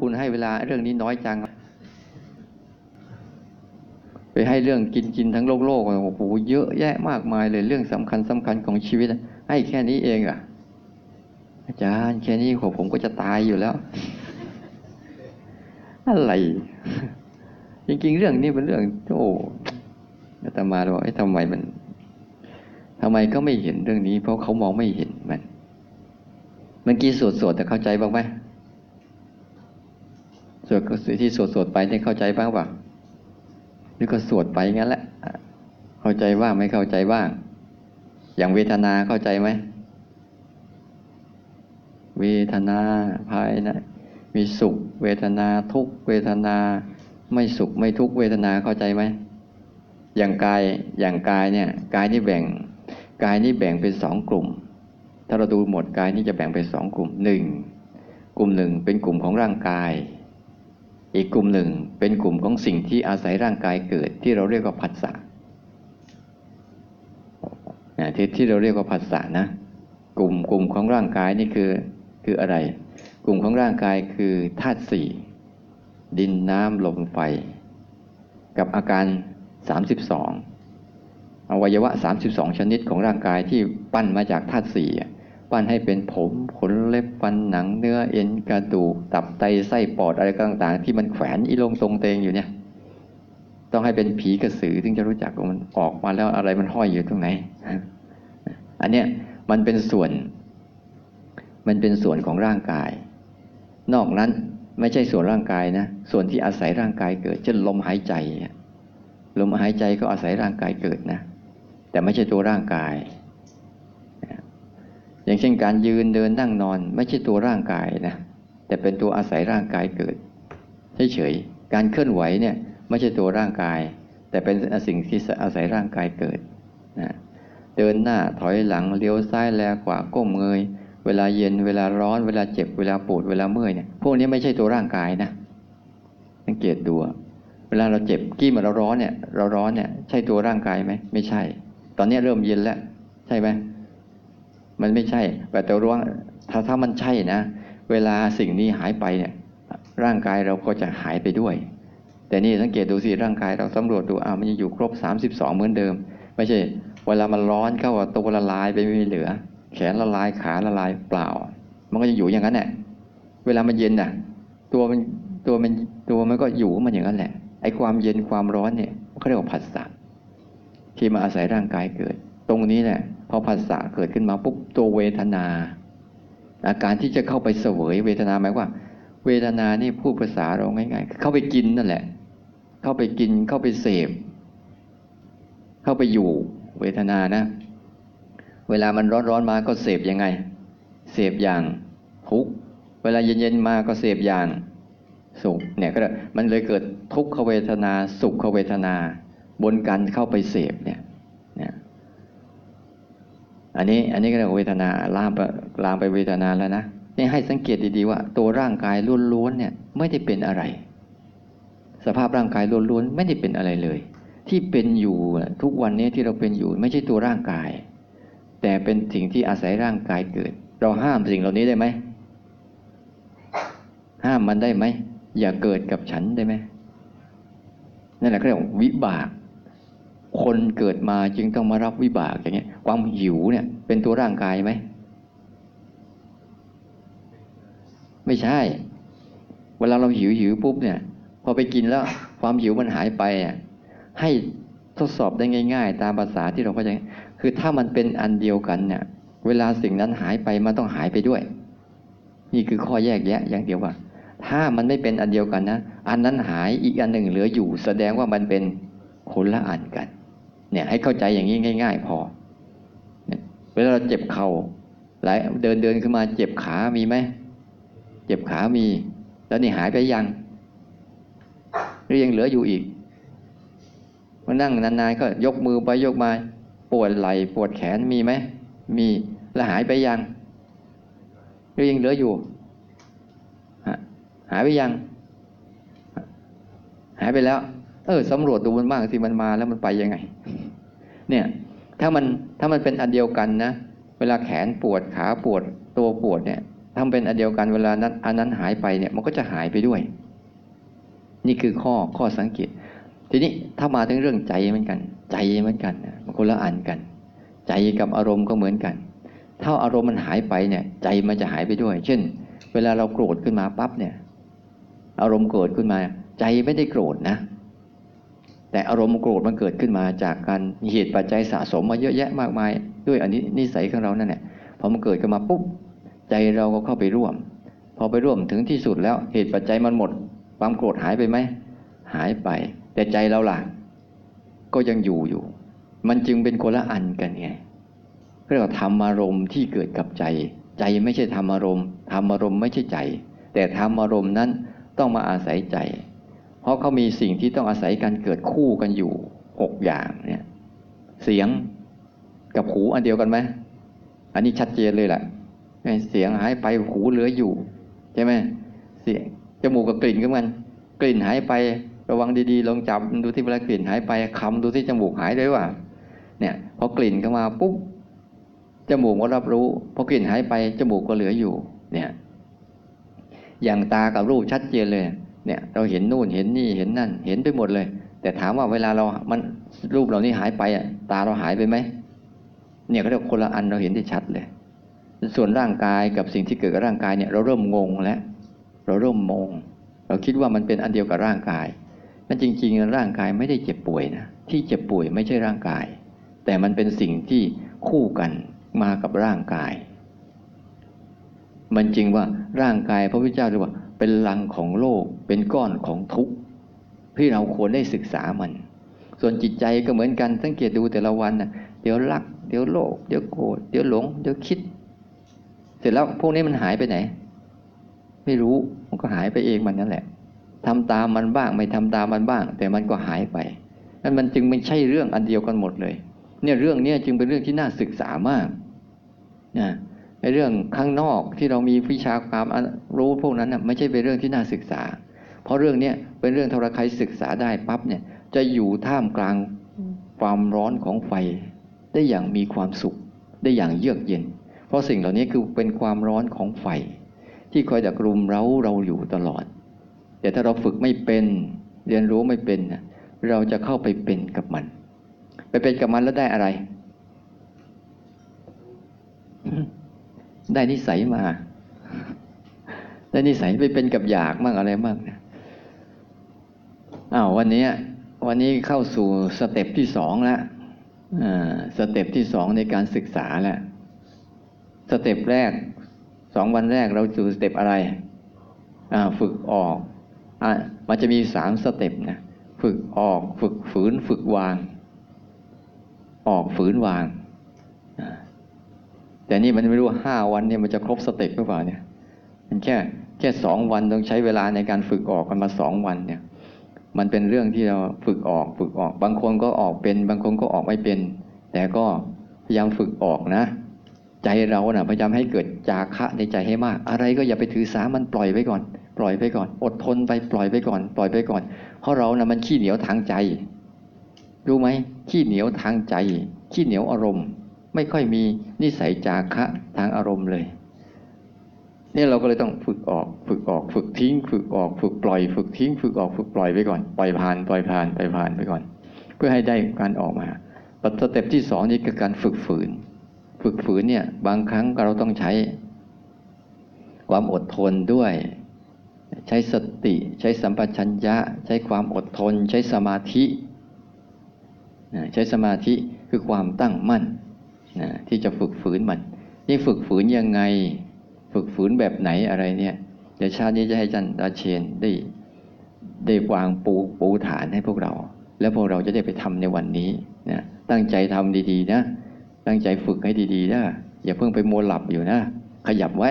คุณให้เวลาเรื่องนี้น้อยจัง ไปให้เรื่องกินกินทั้งโลกโลกโอ้โหเยอะแยะมากมายเลยเรื่องสำคัญสำคัญของชีวิต ให้แค่นี้เองอะ อาจารย์แค่นี้ผมผมก็จะตายอยู่แล้ว อะไร จริงๆ เรื่องนี้เป็นเรื่องโอ้อาตมาบอกไอ้ทำไมมันทำไมก็ไม่เห็นเรื่องนี้ เพราะเขามองไม่เห็นมันมื่อกี้สวดสวดแต่เข้าใจบ้างไหม ที่สวดสวดไปได้เข้าใจบ้างป่ะหรือก็สวดไปงั้นแหละ เข้าใจบ้างไม่เข้าใจบ้าง อย่างเวทนาเข้าใจไหม เวทนาภายในมีสุข เวทนาทุกเวทนา ไม่สุขไม่ทุกเวทนาเข้าใจไหม อย่างกายอย่างกายเนี่ยกายนี่แบ่งกายนี่แบ่งเป็นสองกลุ่ม ถ้าเราดูหมดกายนี่จะแบ่งเป็นสองกลุ่มหนึ่งกลุ่มหนึ่งเป็นกลุ่มของร่างกาย อีกกลุ่มหนึ่งเป็นกลุ่มของสิ่งที่อาศัยร่างกายเกิดที่เราเรียกว่าผัสสะที่ที่เราเรียกว่าผัสสะนะ กลุ่มกลุ่มของร่างกายนี่คือคืออะไร กลุ่มของร่างกายคือธาตุสี่ดินน้ำลมไฟ กับอาการสามสิบสองอวัยวะสามสิบสองชนิดของร่างกายที่ปั้นมาจากธาตุสี่ ปั้นให้เป็นผมขนเล็บฟันหนังเนื้อเอ็นกระดูกตับไตไส้ปอดอะไรต่างๆ ที่มันแขวนอีลงตรงเตงอยู่เนี่ย ต้องให้เป็นผีกระสือถึงจะรู้จักว่ามันออกมาแล้วอะไรมันห้อยอยู่ตรงไหน อันเนี้ยมันเป็นส่วน มันเป็นส่วนของร่างกาย นอกนั้นไม่ใช่ส่วนร่างกายนะ ส่วนที่อาศัยร่างกายเกิด เช่นลมหายใจลมหายใจก็อาศัยร่างกายเกิดนะ แต่ไม่ใช่ตัวร่างกาย อย่างเช่นการยืนเดินนั่งนอน ไม่ใช่ตัวร่างกายนะแต่เป็นตัวอาศัยร่างกายเกิดเฉยๆการเคลื่อนไหวเนี่ยไม่ใช่ตัวร่างกาย แต่เป็นสิ่งที่อาศัยร่างกายเกิดนะเดินหน้าถอยหลังเลี้ยวซ้ายแลขวาก้มเงย เวลาเย็นเวลาร้อน เวลาเจ็บเวลาปวดเวลาเมื่อยเนี่ยพวกนี้ไม่ใช่ตัวร่างกายนะสังเกตดูเวลาเราเจ็บกี้มาเราร้อนเนี่ยเราร้อนเนี่ยใช่ตัวร่างกายไหมไม่ใช่ ตอนนี้เริ่มเย็นแล้วใช่ไหม มันไม่ใช่ แต่ตัวร้อนถ้าถ้ามันใช่นะ เวลาสิ่งนี้หายไปเนี่ยร่างกายเราก็จะหายไปด้วย แต่นี่สังเกตดูสิร่างกายเราสำรวจดูอ่ามันยังอยู่ครบสามสิบสองเหมือนเดิม ไม่ใช่ เวลามันร้อนเข้าตัวละลายไปไม่มีเหลือ แขนละลายขาละลายเปล่า มันก็จะอยู่อย่างนั้นแหละเวลามันเย็นน่ะ ตัวมันตัวมันตัวมันก็อยู่มันอย่างนั้นแหละไอ้ความเย็นความร้อนเนี่ยเขาเรียกว่าผัสสะที่มาอาศัยร่างกายเกิด ตรงนี้เนี่ย พอผัสสะเกิดขึ้นมาปุ๊บตัวเวทนา อาการที่จะเข้าไปเสวยเวทนาหมายว่า เวทนานี่พูดภาษาเราง่ายๆ เข้าไปกินนั่นแหละ เข้าไปกินเข้าไปเสพ เข้าไปอยู่เวทนานะ เวลามันร้อนๆมาก็เสพยังไง เสพอย่างทุกเวลาเย็นๆมาก็เสพอย่างสุขเนี่ยก็มันเลยเกิดทุกขเวทนา สุขเวทนา บนกันเข้าไปเสพเนี่ย อันนี้อันนี้ก็เรียกเวทนาลามไปลามไปเวทนาแล้วนะนี่ให้สังเกตดีๆว่า ตัวร่างกายล้วนๆเนี่ยไม่ได้เป็นอะไร สภาพร่างกายล้วนๆไม่ได้เป็นอะไรเลย ที่เป็นอยู่ทุกวันนี้ที่เราเป็นอยู่ ไม่ใช่ตัวร่างกาย แต่เป็นสิ่งที่อาศัยร่างกายเกิด เราห้ามสิ่งเหล่านี้ได้ไหมห้ามมันได้ไหมอย่าเกิดกับฉันได้ไหมนั่นแหละเรียกวิบาก คนเกิดมาจึงต้องมารับวิบากอย่างเงี้ย ความหิวเนี่ย เป็นตัวร่างกายไหม ไม่ใช่ เวลาเราหิวหิวปุ๊บเนี่ย พอไปกินแล้ว ความหิวมันหายไปอะให้ทดสอบได้ง่าย ๆ ตามภาษาที่เราเข้าใจคือถ้ามันเป็นอันเดียวกันเนี่ย เวลาสิ่งนั้นหายไปมันต้องหายไปด้วย นี่คือข้อแยกแยะ อย่างเดียวว่า ถ้ามันไม่เป็นอันเดียวกันนะ อันนั้นหายอีกอันหนึ่งเหลืออยู่ แสดงว่ามันเป็นคนละอันกัน เนี่ยให้เข้าใจอย่างนี้ง่าย ๆ พอ เวลาเราเจ็บเขา่าหลายเดินเดินขึ้นมาเจ็บขามีไหม เจ็บขามี แล้วนี่หายไปยัง หรือยังเหลืออยู่อีกมานั่งนานๆก็ยกมือไปยกมาปวดไหล่ปวดแขนมีไหม มีแล้วหายไปยัง หรือยังเหลืออยู่ หายไปยัง หายไปแล้ว เออสำรวจดูมันบ้างสิมันมาแล้วมันไปยังไง เนี่ย ถ้ามันถ้ามันเป็นอันเดียวกันนะเวลาแขนปวดขาปวดตัวปวดเนี่ยทำเป็นอันเดียวกันเวลานั้นอันนั้นหายไปเนี่ยมันก็จะหายไปด้วย นี่คือข้อข้อสังเกต ทีนี้ถ้ามาถึงเรื่องใจเหมือนกัน ใจเหมือนกันมันคนละอันกัน ใจกับอารมณ์ก็เหมือนกัน ถ้าอารมณ์มันหายไปเนี่ย ใจมันจะหายไปด้วย เช่น เวลาเราโกรธขึ้นมาปั๊บเนี่ย อารมณ์โกรธขึ้นมา ใจไม่ได้โกรธนะ แต่อารมณ์โกรธมันเกิดขึ้นมาจากการเหตุปัจจัยสะสมมาเยอะแยะมากมาย ด้วยอันนี้นิสัยของเรานั่นแหละพอมันเกิดขึ้นมาปุ๊บใจเราก็เข้าไปร่วม พอไปร่วมถึงที่สุดแล้วเหตุปัจจัยมันหมด ความโกรธหายไปไหมหายไป แต่ใจเราล่ะ ก็ยังอยู่อยู่ มันจึงเป็นคนละอันกันไงเรียกว่าธรรมารมณ์ที่เกิดกับใจ ใจไม่ใช่ธรรมารมณ์ธรรมารมณ์ไม่ใช่ใจ แต่ธรรมารมณ์นั้นต้องมาอาศัยใจ เพราะเขามีสิ่งที่ต้องอาศัยการเกิดคู่กันอยู่หกอย่างเนี่ยเสียงกับหูอันเดียวกันไหมอันนี้ชัดเจนเลยแหละเสียงหายไปหูเหลืออยู่ใช่ไหมเสียงจมูกกับกลิ่นก็มัน กลิ่นหายไประวังดีๆ ลองจับดูที่เวลากลิ่นหายไปคำดูที่จมูกหายด้วยว่า เนี่ยพอกลิ่นเข้ามาปุ๊บจมูกก็รับรู้พอกลิ่นหายไปจมูกก็เหลืออยู่ เนี่ย อย่างตากับรูปชัดเจนเลย เนี่ยเราเห็นนู่นเห็นนี่เห็นนั่น เห็นไปหมดเลย แต่ถามว่าเวลาเรา มันรูปเหล่านี้หายไปอะ ตาเราหายไปไหมเนี่ยก็เรียกคนละอันเราเห็นได้ชัดเลย ส่วนร่างกายกับสิ่งที่เกิดกับร่างกายเนี่ยเราเริ่มงงแล้วเราเริ่มมง เราคิดว่ามันเป็นอันเดียวกับร่างกายนั่นจริงๆร่างกายไม่ได้เจ็บป่วยนะที่เจ็บป่วยไม่ใช่ร่างกาย แต่มันเป็นสิ่งที่คู่กันมากับร่างกาย มันจริงว่าร่างกายพระพุทธเจ้าเรียกว่า เป็นลังของโลก เป็นก้อนของทุกข์ที่เราควรได้ศึกษามัน ส่วนจิตใจก็เหมือนกันสังเกตดูแต่ละวันนะเดี๋ยวรัก เดี๋ยวโลภเดี๋ยวโกรธเดี๋ยวหลง เดี๋ยวคิด เสร็จแล้วพวกนี้มันหายไปไหน ไม่รู้มันก็หายไปเองมันนั่นแหละทำตามมันบ้างไม่ทำตามมันบ้าง แต่มันก็หายไปนั่นมันจึงไม่ใช่เรื่องอันเดียวกันหมดเลย เนี่ยเรื่องนี้จึงเป็นเรื่องที่น่าศึกษามากนะ ในเรื่องข้างนอกที่เรามีวิชาความรู้พวกนั้นนะไม่ใช่เป็นเรื่องที่น่าศึกษา เพราะเรื่องนี้เป็นเรื่องทรใครศึกษาได้ปั๊บเนี่ยจะอยู่ท่ามกลางความร้อนของไฟ ได้อย่างมีความสุข ได้อย่างเยือกเย็น เพราะสิ่งเหล่านี้คือเป็นความร้อนของไฟ ที่คอยดักรุมเร้าเราอยู่ตลอด แต่ถ้าเราฝึกไม่เป็น เรียนรู้ไม่เป็นเราจะเข้าไปเป็นกับมัน ไปเป็นกับมันแล้วได้อะไร ได้นิสัยมา ได้นิสัยไปเป็นกับอยากมากอะไรมากเนี่ยอ้าววันนี้วันนี้เข้าสู่สเต็ปที่สองแล้วสเต็ปที่สองในการศึกษาแล้วสเต็ปแรกสองวันแรกเราสู่สเต็ปอะไรฝึกออกอะมันจะมีสามสเต็ปนะฝึกออก ฝึกฝืน ฝึกวาง ออกฝืนวาง แต่นี่มันไม่รู้ห้าวันเนี่ยมันจะครบสเต็ปหรือเปล่าเนี่ย มันแค่แค่สองวันต้องใช้เวลาในการฝึกออกกันมาสองวันเนี่ย มันเป็นเรื่องที่เราฝึกออกฝึกออก บางคนก็ออกเป็น บางคนก็ออกไม่เป็น แต่ก็พยายามฝึกออกนะ ใจเรานะ่ะพยายามให้เกิดจาคะในใจให้มาก อะไรก็อย่าไปถือสามันปล่อยไว้ก่อน ปล่อยไปก่อน อดทนไปปล่อยไปก่อน ปล่อยไปก่อน เพราะเรานะ่ะมันขี้เหนียวทางใจ รู้ไหมขี้เหนียวทางใจ ขี้เหนียวอารมณ์ ไม่ค่อยมีนิสัยจาคะทางอารมณ์เลยนี่เราก็เลยต้องฝึกออก ฝึกออก ฝึกทิ้ง ฝึกออก ฝึกปล่อย ฝึกทิ้ง ฝึกออก ฝึกปล่อยไปก่อน ปล่อยผ่าน ปล่อยผ่านไปผ่านไปก่อน เพื่อให้ได้การออกมาสเต็ปที่สองนี่คือการฝึกฝืน ฝึกฝืนเนี่ยบางครั้งเราต้องใช้ ความอดทนด้วย ใช้สติ ใช้สัมปชัญญะ ใช้ความอดทน ใช้สมาธิ ใช้สมาธิคือความตั้งมั่น ที่จะฝึกฝืนมันนี่ฝึกฝืนยังไง ฝึกฝืนแบบไหนอะไรเนี่ยเดี๋ยวชาตินี้จะให้จารย์ราเชนได้ได้วางปูปูฐานให้พวกเรา แล้วพวกเราจะได้ไปทำในวันนี้นะตั้งใจทำดีๆนะตั้งใจฝึกให้ดีๆนะอย่าเพิ่งไปมัวหลับอยู่นะ ขยับไว้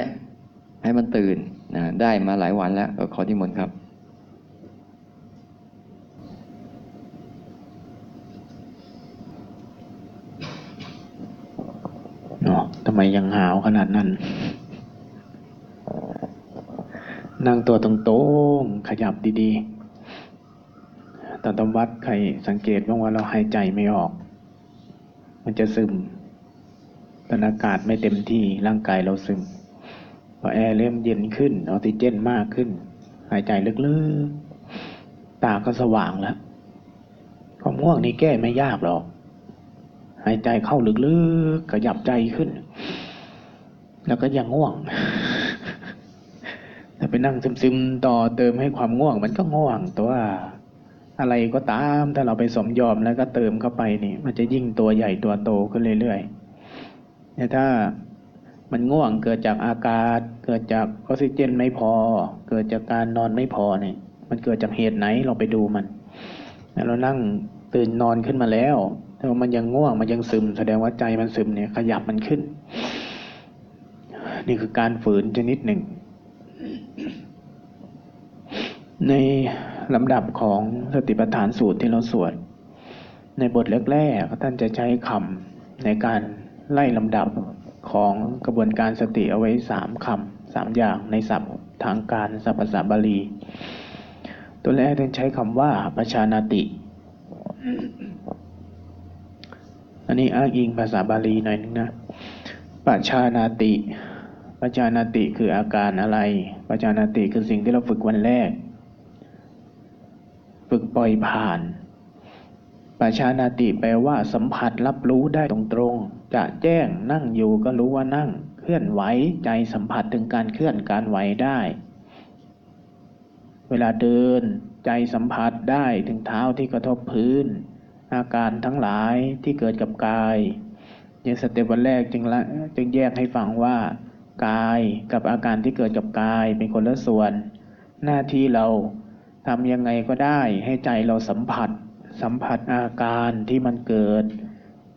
ให้มันตื่นนะได้มาหลายวันแล้วขอที่มนครับ ทำไมยังหาวขนาดนั้น นั่งตัวตรงๆ ขยับดีๆตอนตำวัดใครสังเกตบ้างว่าเราหายใจไม่ออก มันจะซึมตอนอากาศไม่เต็มที่ร่างกายเราซึม พอแอร์เริ่มเย็นขึ้นออกซิเจนมากขึ้น หายใจลึกๆ ตาก็สว่างแล้วความง่วงนี่แก้ไม่ยากหรอก หายใจเข้าลึกๆขยับใจขึ้น แล้วก็ยังง่วงถ้าไปนั่งซึมๆต่อเติมให้ความง่วง มันก็ง่วงตัวอะไรก็ตามถ้าเราไปสมยอมแล้วก็เติมเข้าไปนี่ มันจะยิ่งตัวใหญ่ตัวโตขึ้นเรื่อยๆแต่ถ้ามันง่วงเกิดจากอากาศ เกิดจากออกซิเจนไม่พอ เกิดจากการนอนไม่พอเนี่ย มันเกิดจากเหตุไหนเราไปดูมันแล้วเรานั่งตื่นนอนขึ้นมาแล้ว แต่ว่ามันยังง่วงมันยังซึม แสดงว่าใจมันซึมเนี่ย ขยับมันขึ้น นี่คือการฝืนชนิดหนึ่ง ในลำดับของสติปัฏฐานสูตรที่เราสวดในบทแรกๆท่านจะใช้คำในการไล่ลำดับของกระบวนการสติเอาไว้สามคำสามอย่างในศัพท์ทางการศัพท์ภาษาบาลี ตัวแรกท่านใช้คำว่าประชานาติ อันนี้อ้างอิงภาษาบาลีหน่อยนึงนะปัจชานาติปัจชานาติคืออาการอะไรปัจชานาติคือสิ่งที่เราฝึกวันแรก ฝึกปล่อยผ่านปัจชานาติแปลว่าสัมผัสรับรู้ได้ตรงๆ จะแจ้งนั่งอยู่ก็รู้ว่านั่ง เคลื่อนไหวใจสัมผัสถึงการเคลื่อนการไหวได้ เวลาเดินใจสัมผัสได้ถึงเท้าที่กระทบพื้น อาการทั้งหลายที่เกิดกับกายย่างสเต็ปวันแรกจึงละจึงแยกให้ฟังว่า กายกับอาการที่เกิดกับกายเป็นคนละส่วน หน้าที่เราทำยังไงก็ได้ให้ใจเราสัมผัส สัมผัสอาการที่มันเกิด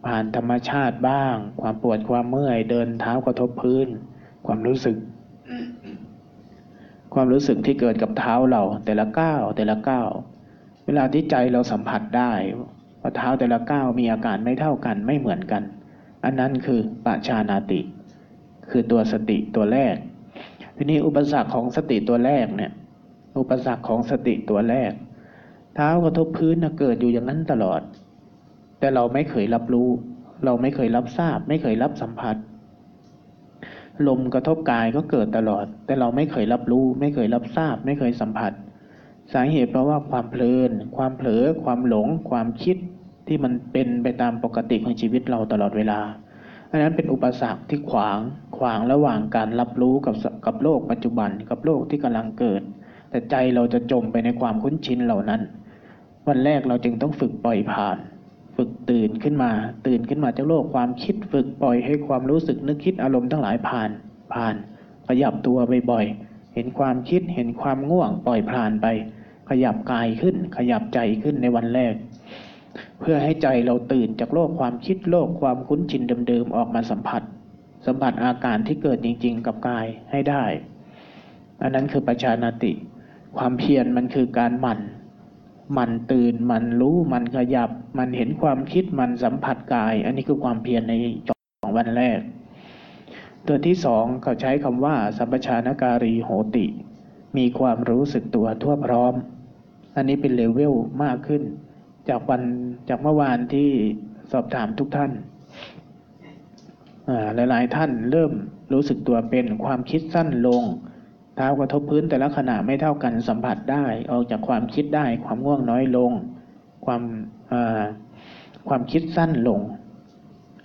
ผ่านธรรมชาติบ้าง ความปวดความเมื่อยเดินเท้ากระทบพื้น ความรู้สึก ความรู้สึกที่เกิดกับเท้าเราแต่ละก้าวแต่ละก้าวเวลาที่ใจเราสัมผัสได้ ว่าเท้าแต่ละก้าวมีอาการไม่เท่ากันไม่เหมือนกัน อันนั้นคือปชานาติ คือตัวสติตัวแรก ทีนี้อุปสรรคของสติตัวแรกเนี่ย อุปสรรคของสติตัวแรก เท้ากระทบพื้นนะเกิดอยู่อย่างนั้นตลอด แต่เราไม่เคยรับรู้ เราไม่เคยรับทราบ ไม่เคยรับสัมผัสลมกระทบกายก็เกิดตลอด แต่เราไม่เคยรับรู้ ไม่เคยรับทราบ ไม่เคยสัมผัส สาเหตุเพราะว่าความเพลิน ความเผลอ ความหลง ความคิด ที่มันเป็นไปตามปกติของชีวิตเราตลอดเวลาอันนั้นเป็นอุปสรรคที่ขวางขวางระหว่างการรับรู้กับกับโลกปัจจุบันกับโลกที่กำลังเกิด แต่ใจเราจะจมไปในความคุ้นชินเหล่านั้น วันแรกเราจึงต้องฝึกปล่อยผ่าน ฝึกตื่นขึ้นมา ตื่นขึ้นมาจากโลกความคิดฝึกปล่อยให้ความรู้สึกนึกคิดอารมณ์ทั้งหลายผ่าน ผ่าน ขยับตัวบ่อยๆเห็นความคิดเห็นความง่วงปล่อยผ่านไป ขยับกายขึ้น ขยับใจขึ้นในวันแรก เพื่อให้ใจเราตื่นจากโลกความคิดโลกความคุ้นชินเดิมๆออกมาสัมผัส สัมผัสอาการที่เกิดจริง ๆ กับกายให้ได้ อันนั้นคือปัจจานาติ ความเพียรมันคือการหมั่นมันตื่นมันรู้มันขยับ มันเห็นความคิดมันสัมผัสกาย อันนี้คือความเพียรในสองวันแรก ตัวที่สองเขาใช้คำว่า สัมปชานการีโหติ มีความรู้สึกตัวทั่วพร้อม อันนี้เป็นเลเวลมากขึ้น จากวันจากเมื่อวานที่สอบถามทุกท่านหลายๆ ท่านเริ่มรู้สึกตัวเป็นความคิดสั้นลง เท้ากระทบพื้นแต่ละขณะไม่เท่ากันสัมผัสได้ ออกจากความคิดได้ความง่วงน้อยลง ความความคิดสั้นลง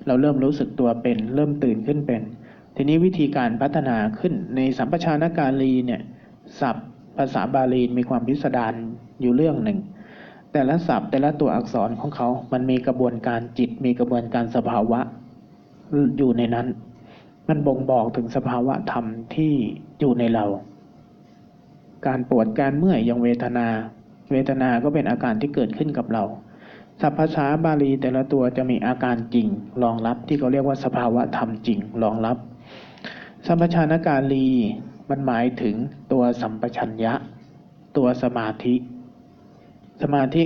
เราเริ่มรู้สึกตัวเป็น เริ่มตื่นขึ้นเป็น ทีนี้วิธีการพัฒนาขึ้นในสัมปชานการีเนี่ยศัพท์ภาษาบาลีมีความพิสดารอยู่เรื่องหนึ่ง แต่ละศัพท์แต่ละตัวอักษรของเขา มันมีกระบวนการจิต มีกระบวนการสภาวะอยู่ในนั้น มันบ่งบอกถึงสภาวะธรรมที่อยู่ในเรา การปวดการเมื่อยยังเวทนา เวทนาก็เป็นอาการที่เกิดขึ้นกับเราศัพท์ภาษาบาลีแต่ละตัวจะมีอาการจริงรองรับที่เขาเรียกว่าสภาวะธรรมจริงรองรับ สัมปชานการีมันหมายถึงตัวสัมปชัญญะ ตัวสมาธิ สมาธิ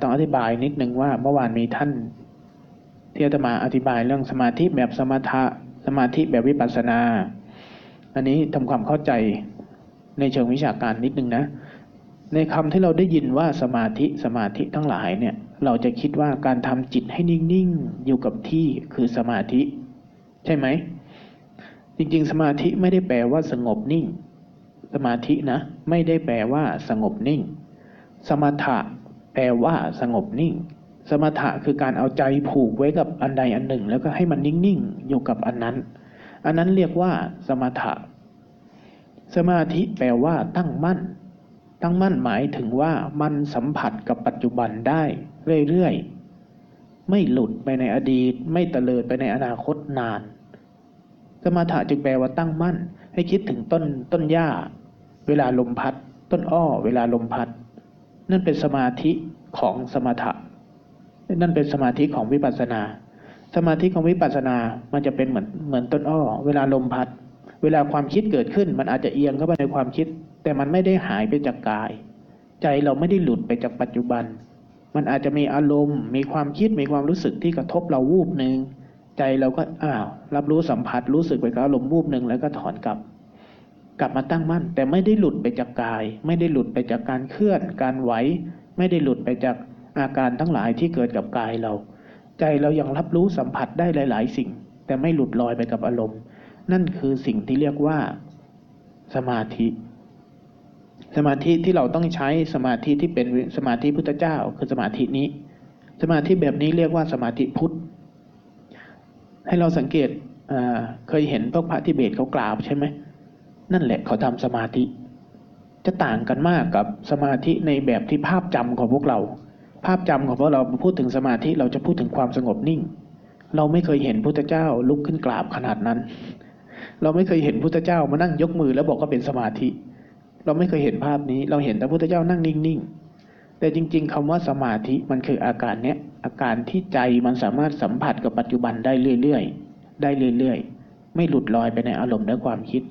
ต้องอธิบายนิดนึงว่าเมื่อวานมีท่านที่อาตมาอธิบายเรื่องสมาธิแบบสมถะสมาธิแบบวิปัสสนา อันนี้ทำความเข้าใจในเชิงวิชาการนิดนึงนะ ในคำที่เราได้ยินว่าสมาธิสมาธิทั้งหลายเนี่ย เราจะคิดว่าการทำจิตให้นิ่งๆอยู่กับที่คือสมาธิ ใช่ไหม จริงๆ สมาธิไม่ได้แปลว่าสงบนิ่ง สมาธินะ ไม่ได้แปลว่าสงบนิ่ง สมถะแปลว่าสงบนิ่ง สมถะคือการเอาใจผูกไว้กับอันใดอันหนึ่ง แล้วก็ให้มันนิ่งๆอยู่กับอันนั้น อันนั้นเรียกว่า สมถะ สมาธิแปลว่า ตั้งมั่น ตั้งมั่นหมายถึงว่ามันสัมผัสกับปัจจุบันได้ เรื่อยๆ ไม่หลุดไปในอดีต ไม่เตลิดไปในอนาคตนาน สมถะจึงแปลว่าตั้งมั่น ให้คิดถึงต้นต้นหญ้า เวลาลมพัด ต้นอ้อ เวลาลมพัด นั่นเป็นสมาธิของสมถะ นั่นเป็นสมาธิของวิปัสสนา สมาธิของวิปัสสนา มันจะเป็นเหมือนเหมือนต้นอ้อ เวลาลมพัด เวลาความคิดเกิดขึ้น มันอาจจะเอียงเข้าไปในความคิด แต่มันไม่ได้หายไปจากกาย ใจเราไม่ได้หลุดไปจากปัจจุบัน มันอาจจะมีอารมณ์ มีความคิด มีความรู้สึกที่กระทบเราวูบหนึ่ง ใจเราก็อ้าว รับรู้สัมผัส รู้สึกไปกับอารมณ์วูบหนึ่งแล้วก็ถอนกลับ กลับมาตั้งมั่น แต่ไม่ได้หลุดไปจากกาย ไม่ได้หลุดไปจากการเคลื่อน การไหว ไม่ได้หลุดไปจากอาการทั้งหลายที่เกิดกับกายเรา ใจเรายังรับรู้สัมผัสได้หลาย ๆ สิ่ง แต่ไม่หลุดลอยไปกับอารมณ์ นั่นคือสิ่งที่เรียกว่า สมาธิ สมาธิที่เราต้องใช้สมาธิที่เป็นสมาธิพุทธเจ้า คือสมาธินี้ สมาธิแบบนี้เรียกว่าสมาธิพุทธ ให้เราสังเกตเคยเห็นพวกพระทิเบตเขากราบใช่ไหม นั่นแหละเขาทำสมาธิ จะต่างกันมากกับสมาธิในแบบที่ภาพจำของพวกเรา ภาพจำของพวกเราพูดถึงสมาธิเราจะพูดถึงความสงบนิ่ง เราไม่เคยเห็นพุทธเจ้าลุกขึ้นกราบขนาดนั้น เราไม่เคยเห็นพุทธเจ้ามานั่งยกมือแล้วบอกว่าเป็นสมาธิ เราไม่เคยเห็นภาพนี้ เราเห็นแต่พุทธเจ้านั่งนิ่งๆแต่จริง ๆคำว่าสมาธิมันคืออาการเนี้ยอาการที่ใจมันสามารถสัมผัสกับปัจจุบันได้เรื่อยๆได้เรื่อยๆ ไม่หลุดลอยไปในอารมณ์และความคิด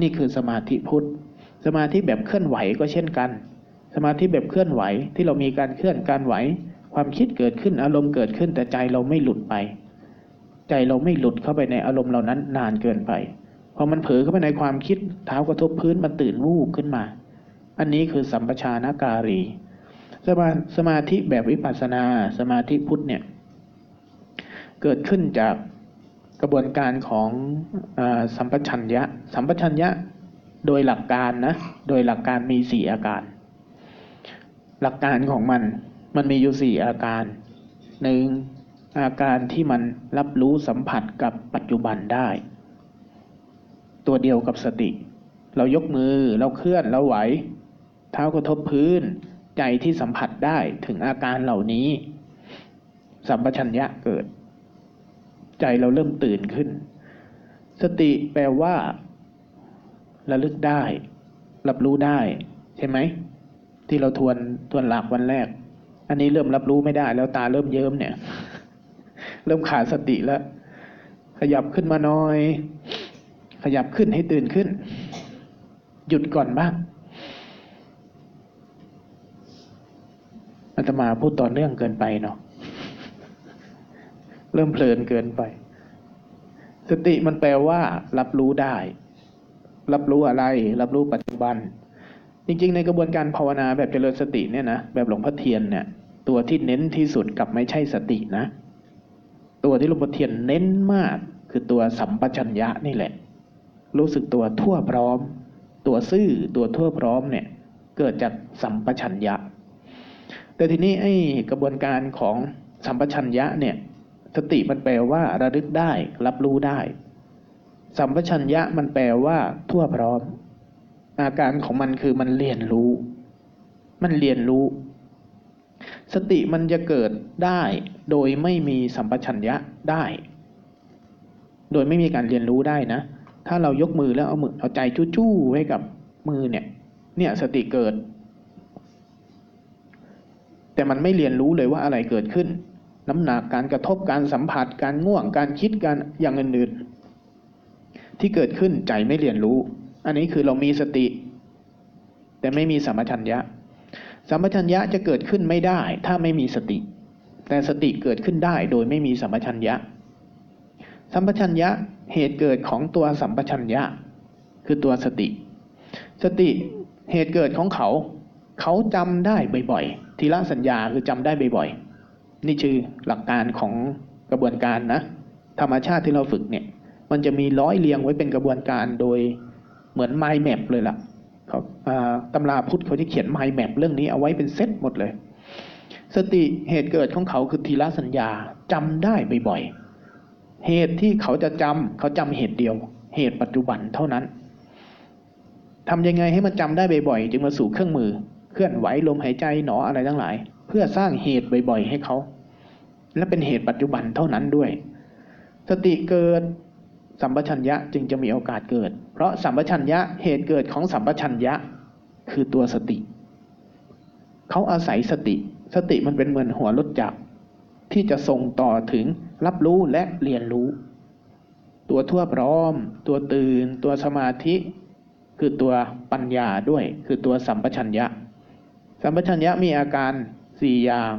นี่คือสมาธิพุทธ สมาธิแบบเคลื่อนไหวก็เช่นกัน สมาธิแบบเคลื่อนไหวที่เรามีการเคลื่อนการไหว ความคิดเกิดขึ้นอารมณ์เกิดขึ้นแต่ใจเราไม่หลุดไป ใจเราไม่หลุดเข้าไปในอารมณ์เหล่านั้นนานเกินไปพอมันเผลอเข้าไปในความคิดเท้ากระทบพื้นมันตื่นวูบขึ้นมา อันนี้คือสัมปชานาการีสมาสมาธิแบบวิปัสสนา สมาธิพุทธเนี่ย เกิดขึ้นจาก กระบวนการของอสัมปชัญญะ สัมปชัญญะโดยหลักการนะ โดยหลักการมีสี่อาการ หลักการของมันมันมีอยู่สี่อาการหนึ่งอาการที่มันรับรู้สัมผัสกับปัจจุบันได้ ตัวเดียวกับสติ เรายกมือเราเคลื่อนเราไหว เท้ากระทบพื้น ใจที่สัมผัสได้ถึงอาการเหล่านี้ สัมปชัญญะเกิด ใจเราเริ่มตื่นขึ้น สติแปลว่าระลึกได้ รับรู้ได้ ใช่ไหม ที่เราทวนทวนหลักวันแรก อันนี้เริ่มรับรู้ไม่ได้ แล้วตาเริ่มเยิ้มเนี่ย เริ่มขาดสติแล้ว ขยับขึ้นมาหน่อย ขยับขึ้นให้ตื่นขึ้น หยุดก่อนบ้างอาตมาพูดต่อเนื่องเกินไปเนาะ เริ่มเพลินเกินไป สติมันแปลว่า รับรู้ได้ รับรู้อะไร รับรู้ปัจจุบัน จริง ๆ ในกระบวนการภาวนาแบบเจริญสติเนี่ยนะแบบหลวงพ่อเทียนเนี่ย ตัวที่เน้นที่สุดกับไม่ใช่สตินะ ตัวที่หลวงพ่อเทียนเน้นมาก คือตัวสัมปชัญญะนี่แหละ รู้สึกตัวทั่วพร้อม ตัวซื่อตัวทั่วพร้อมเนี่ย เกิดจากสัมปชัญญะแต่ทีนี้ไอ้กระบวนการของสัมปชัญญะเนี่ย สติมันแปลว่า ระลึกได้ รับรู้ได้ สัมปชัญญะมันแปลว่า ทั่วพร้อม อาการของมันคือมันเรียนรู้ มันเรียนรู้ สติมันจะเกิดได้ โดยไม่มีสัมปชัญญะได้ โดยไม่มีการเรียนรู้ได้นะ ถ้าเรายกมือแล้วเอามือเอาใจจู้ๆไว้กับมือเนี่ย เนี่ยสติเกิด แต่มันไม่เรียนรู้เลยว่าอะไรเกิดขึ้น น้ำหนักการกระทบการสัมผัส การง่วงการคิดการอย่างอื่นๆ ที่เกิดขึ้นใจไม่เรียนรู้ อันนี้คือเรามีสติ แต่ไม่มีสัมปชัญญะ สัมปชัญญะจะเกิดขึ้นไม่ได้ถ้าไม่มีสติ แต่สติเกิดขึ้นได้โดยไม่มีสัมปชัญญะ สัมปชัญญะเหตุเกิดของตัวสัมปชัญญะ คือตัวสติ สติเหตุเกิดของเขา เขาจำได้บ่อยๆทีละสัญญาคือจำได้บ่อยๆ นี่คือหลักการของกระบวนการนะ ธรรมชาติที่เราฝึกเนี่ย มันจะมีร้อยเรียงไว้เป็นกระบวนการโดยเหมือน mind map เลยล่ะเขาตำราพุทธเขาจะเขียน mind map เรื่องนี้เอาไว้เป็นเซตหมดเลย สติเหตุเกิดของเขาคือถิรสัญญาจำได้บ่อยๆ เหตุที่เขาจะจำเขาจำเหตุเดียว เหตุปัจจุบันเท่านั้นทำยังไงให้มันจำได้บ่อยๆ จึงมาสู่เครื่องมือ เคลื่อนไหวลมหายใจหนออะไรทั้งหลาย เพื่อสร้างเหตุบ่อยๆ ให้เขา และเป็นเหตุปัจจุบันเท่านั้นด้วย สติเกิดสัมปชัญญะจึงจะมีโอกาสเกิด เพราะสัมปชัญญะเหตุเกิดของสัมปชัญญะคือตัวสติ เขาอาศัยสติ สติมันเป็นเหมือนหัวรถจักรที่จะส่งต่อถึงรับรู้และเรียนรู้ ตัวทั่วพร้อม ตัวตื่น ตัวสมาธิ คือตัวปัญญาด้วย คือตัวสัมปชัญญะ สัมปชัญญะมีอาการ สี่อย่าง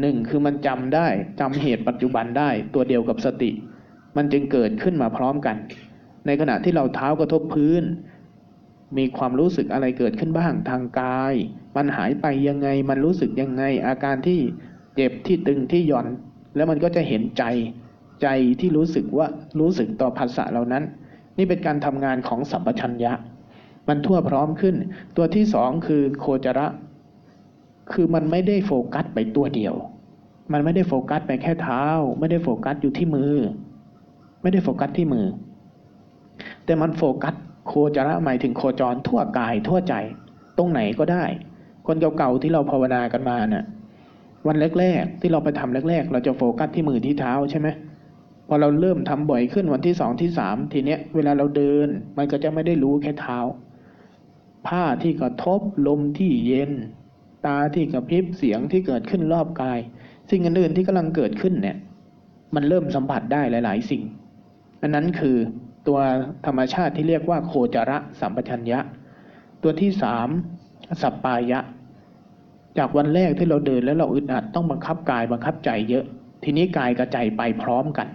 หนึ่งคือมันจำได้จำเหตุปัจจุบันได้ ตัวเดียวกับสติ มันจึงเกิดขึ้นมาพร้อมกัน ในขณะที่เราเท้ากระทบพื้น มีความรู้สึกอะไรเกิดขึ้นบ้างทางกาย มันหายไปยังไง มันรู้สึกยังไง อาการที่เจ็บที่ตึงที่หย่อน แล้วมันก็จะเห็นใจใจที่รู้สึกว่ารู้สึกต่อภาษาเหล่านั้น นี่เป็นการทำงานของสัมปชัญญะ มันทั่วพร้อมขึ้น ตัวที่สองคือโคจระ คือมันไม่ได้โฟกัสไปตัวเดียว มันไม่ได้โฟกัสไปแค่เท้า ไม่ได้โฟกัสอยู่ที่มือ ไม่ได้โฟกัสที่มือ แต่มันโฟกัสโคจระหมายถึงโคจรทั่วกายทั่วใจ ตรงไหนก็ได้ คนเก่าๆที่เราภาวนากันมาเนี่ยวันแรกๆ ที่เราไปทำแรกๆ เราจะโฟกัสที่มือที่เท้าใช่ไหมพอเราเริ่มทำบ่อยขึ้นวันที่สองที่สามทีเนี้ยเวลาเราเดินมันก็จะไม่ได้รู้แค่เท้า ผ้าที่กระทบลมที่เย็น ตาที่กระพริบเสียงที่เกิดขึ้นรอบกาย สิ่งอื่นๆที่กำลังเกิดขึ้นเนี่ย มันเริ่มสัมผัสได้หลาย ๆ สิ่งอันนั้นคือตัวธรรมชาติที่เรียกว่าโคจระสัมปชัญญะ ตัวที่สามสัปปายะ จากวันแรกที่เราเดินแล้วเราอึดอัดต้องบังคับกายบังคับใจเยอะ ทีนี้กายกับใจไปพร้อมกัน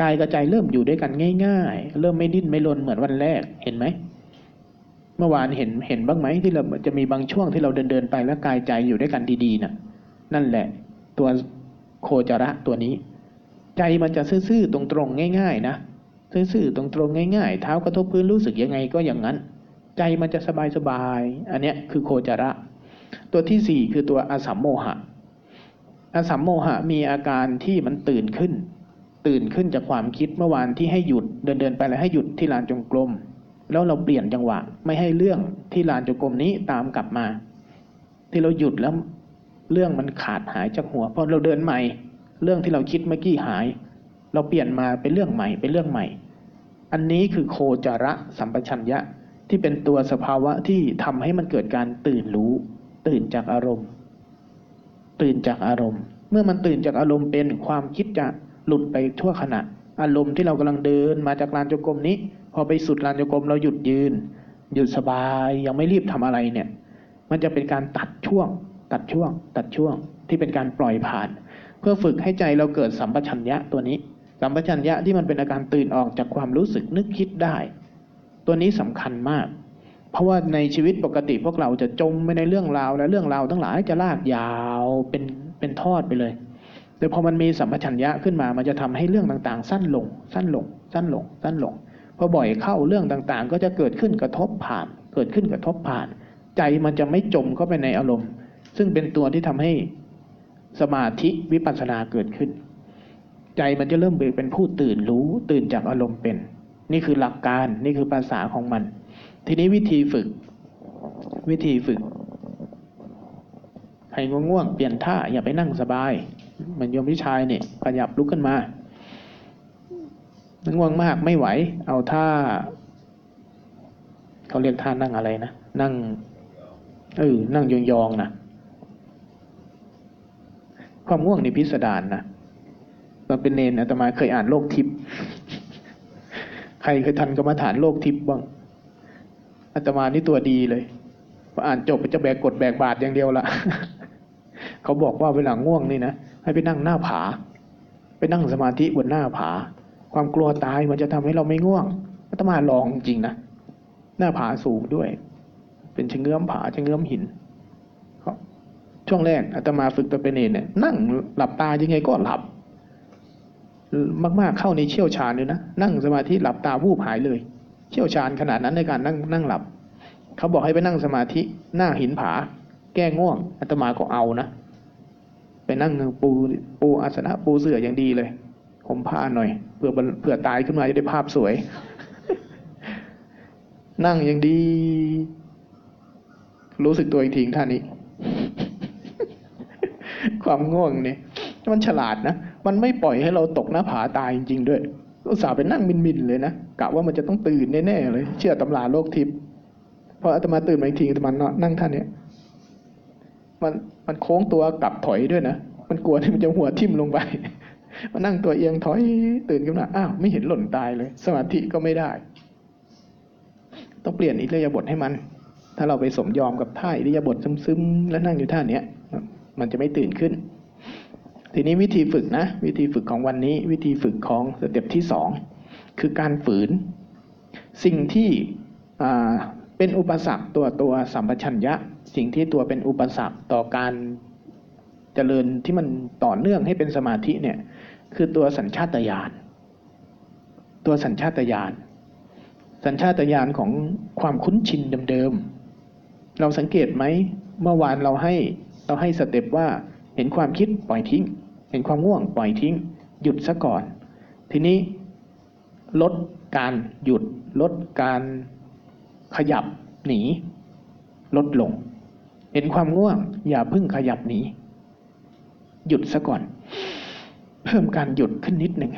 กายกับใจเริ่มอยู่ด้วยกันง่าย ๆ เริ่มไม่ดิ้นไม่รนเหมือนวันแรกเห็นไหม เมื่อวานเห็นเห็นบ้างไหมที่เราจะมีบางช่วงที่เราเดินเดินไปแล้วกายใจอยู่ด้วยกันดีๆน่ะ นั่นแหละ ตัวโคจระตัวนี้ ใจมันจะซื่อๆตรงๆง่าย ๆ นะซื่อๆตรงๆง่ายๆ เท้ากระทบพื้นรู้สึกยังไงก็อย่างนั้น ใจมันจะสบายๆอันเนี้ยคือโคจระ ตัวที่สี่คือตัวอสัมโมหะอสัมโมหะมีอาการที่มันตื่นขึ้น ตื่นขึ้นจากความคิดเมื่อวานที่ให้หยุดเดินเดินไปแล้วให้หยุดที่ลานจงกรม แล้วเราเปลี่ยนจังหวะ ไม่ให้เรื่องที่ลานจงกรมนี้ตามกลับมา ที่เราหยุดแล้วเรื่องมันขาดหายจากหัวพอเราเดินใหม่ เรื่องที่เราคิดเมื่อกี้หาย เราเปลี่ยนมาเป็นเรื่องใหม่เป็นเรื่องใหม่ อันนี้คือโคจระสัมปชัญญะที่เป็นตัวสภาวะที่ทำให้มันเกิดการตื่นรู้ ตื่นจากอารมณ์ ตื่นจากอารมณ์ เมื่อมันตื่นจากอารมณ์เป็นความคิดจะหลุดไปทั่วขณะ อารมณ์ที่เรากำลังเดินมาจากลานจงกรมนี้ พอไปสุดลานจงกรมเราหยุดยืน หยุดสบายยังไม่รีบทำอะไรเนี่ย มันจะเป็นการตัดช่วง ตัดช่วง ตัดช่วงที่เป็นการปล่อยผ่าน เพื่อฝึกให้ใจเราเกิดสัมปชัญญะตัวนี้ สัมปชัญญะที่มันเป็นอาการตื่นออกจากความรู้สึกนึกคิดได้ ตัวนี้สำคัญมาก เพราะว่าในชีวิตปกติพวกเราจะจมไปในเรื่องราวและเรื่องราวทั้งหลายจะลากยาวเป็นเป็นทอดไปเลย แต่พอมันมีสัมปชัญญะขึ้นมา มันจะทำให้เรื่องต่างๆ สั้นลง สั้นลง สั้นลง สั้นลง พอบ่อยเข้าเรื่องต่างๆ ก็จะเกิดขึ้นกระทบผ่าน เกิดขึ้นกระทบผ่าน ใจมันจะไม่จมเข้าไปในอารมณ์ ซึ่งเป็นตัวที่ทำให้สมาธิวิปัสสนาเกิดขึ้น ใจมันจะเริ่มเป็นผู้ตื่นรู้ ตื่นจากอารมณ์เป็น นี่คือหลักการ นี่คือภาษาของมัน ทีนี้วิธีฝึก วิธีฝึก ให้ง่วงๆ เปลี่ยนท่า อย่าไปนั่งสบาย เหมือนโยมพิชายเนี่ยขยับลุกขึ้นมาง่วงมากไม่ไหว เอาท่าเขาเรียกท่านั่งอะไรนะ นั่งเออนั่งยองๆนะความง่วงในพิสดารนะตอนเป็นเนนอาตมาเคยอ่านโลกทิพย์ใครเคยทันกรรมฐานโลกทิพย์บ้างอาตมานี่ตัวดีเลยพออ่านจบจะแบกกดแบกบาทอย่างเดียวละเขาบอกว่าเวลาง่วงนี่นะ ให้ไปนั่งหน้าผา ไปนั่งสมาธิบนหน้าผา ความกลัวตายมันจะทำให้เราไม่ง่วงอาตมาลองจริงนะหน้าผาสูงด้วย เป็นชะเงื้อมผาชะเงื้อมหินช่วงแรกอาตมาฝึกตัวเป็นเนรเนี่ยนั่งหลับตายังไงก็หลับ มากๆเข้าในเชี่ยวชาญเลยนะนั่งสมาธิหลับตาวูบหายเลย เชี่ยวชาญขนาดนั้นในการนั่งนั่งหลับ เขาบอกให้ไปนั่งสมาธิหน้าหินผา แก้ง่วงอาตมาก็เอานะ ไปนั่งปูปูอาสนะปูเสื่ออย่างดีเลยผมผ้าหน่อยเผื่อเผื่อตายขึ้นมาจะได้ภาพสวย นั่งอย่างดี รู้สึกตัวอีกทีท่านี้ ความง่วงเนี่ยมันฉลาดนะ มันไม่ปล่อยให้เราตกหน้าผาตายจริง ๆ ด้วยอุตส่าห์ไปนั่งมินๆเลยนะกะว่ามันจะต้องตื่นแน่ๆเลย เชื่อตำราโลกทิพย์พออาตมาตื่นมาอีกทีอาตมานั่งท่านเนี้ยมัน มันโค้งตัวกลับถอยด้วยนะ มันกลัวที่มันจะหัวทิ่มลงไปมานั่งตัวเอียงถอยตื่นขึ้นมา อ้าวไม่เห็นหล่นตายเลย สมาธิก็ไม่ได้ ต้องเปลี่ยนอิริยาบถให้มัน ถ้าเราไปสมยอมกับท่าอิริยาบถซึมๆ แล้วนั่งอยู่ท่าเนี้ย มันจะไม่ตื่นขึ้น ทีนี้วิธีฝึกนะ วิธีฝึกของวันนี้ วิธีฝึกของสเต็ปที่สองคือการฝืน สิ่งที่เป็นอุปสรรคตัวตัวสัมปชัญญะ สิ่งที่ตัวเป็นอุปสรรคต่อการเจริญที่มันต่อเนื่องให้เป็นสมาธิเนี่ย คือตัวสัญชาตญาณตัวสัญชาตญาณสัญชาตญาณของความคุ้นชินเดิมๆเราสังเกตไหมเมื่อวานเราให้เราให้สเต็ปว่าเห็นความคิดปล่อยทิ้ง เห็นความง่วงปล่อยทิ้ง หยุดซะก่อน ทีนี้ลดการหยุดลดการขยับหนี ลดลง เห็นความง่วง อย่าพิ่งขยับหนีหยุดซะก่อน เพิ่มการหยุดขึ้นนิดหนึ่ง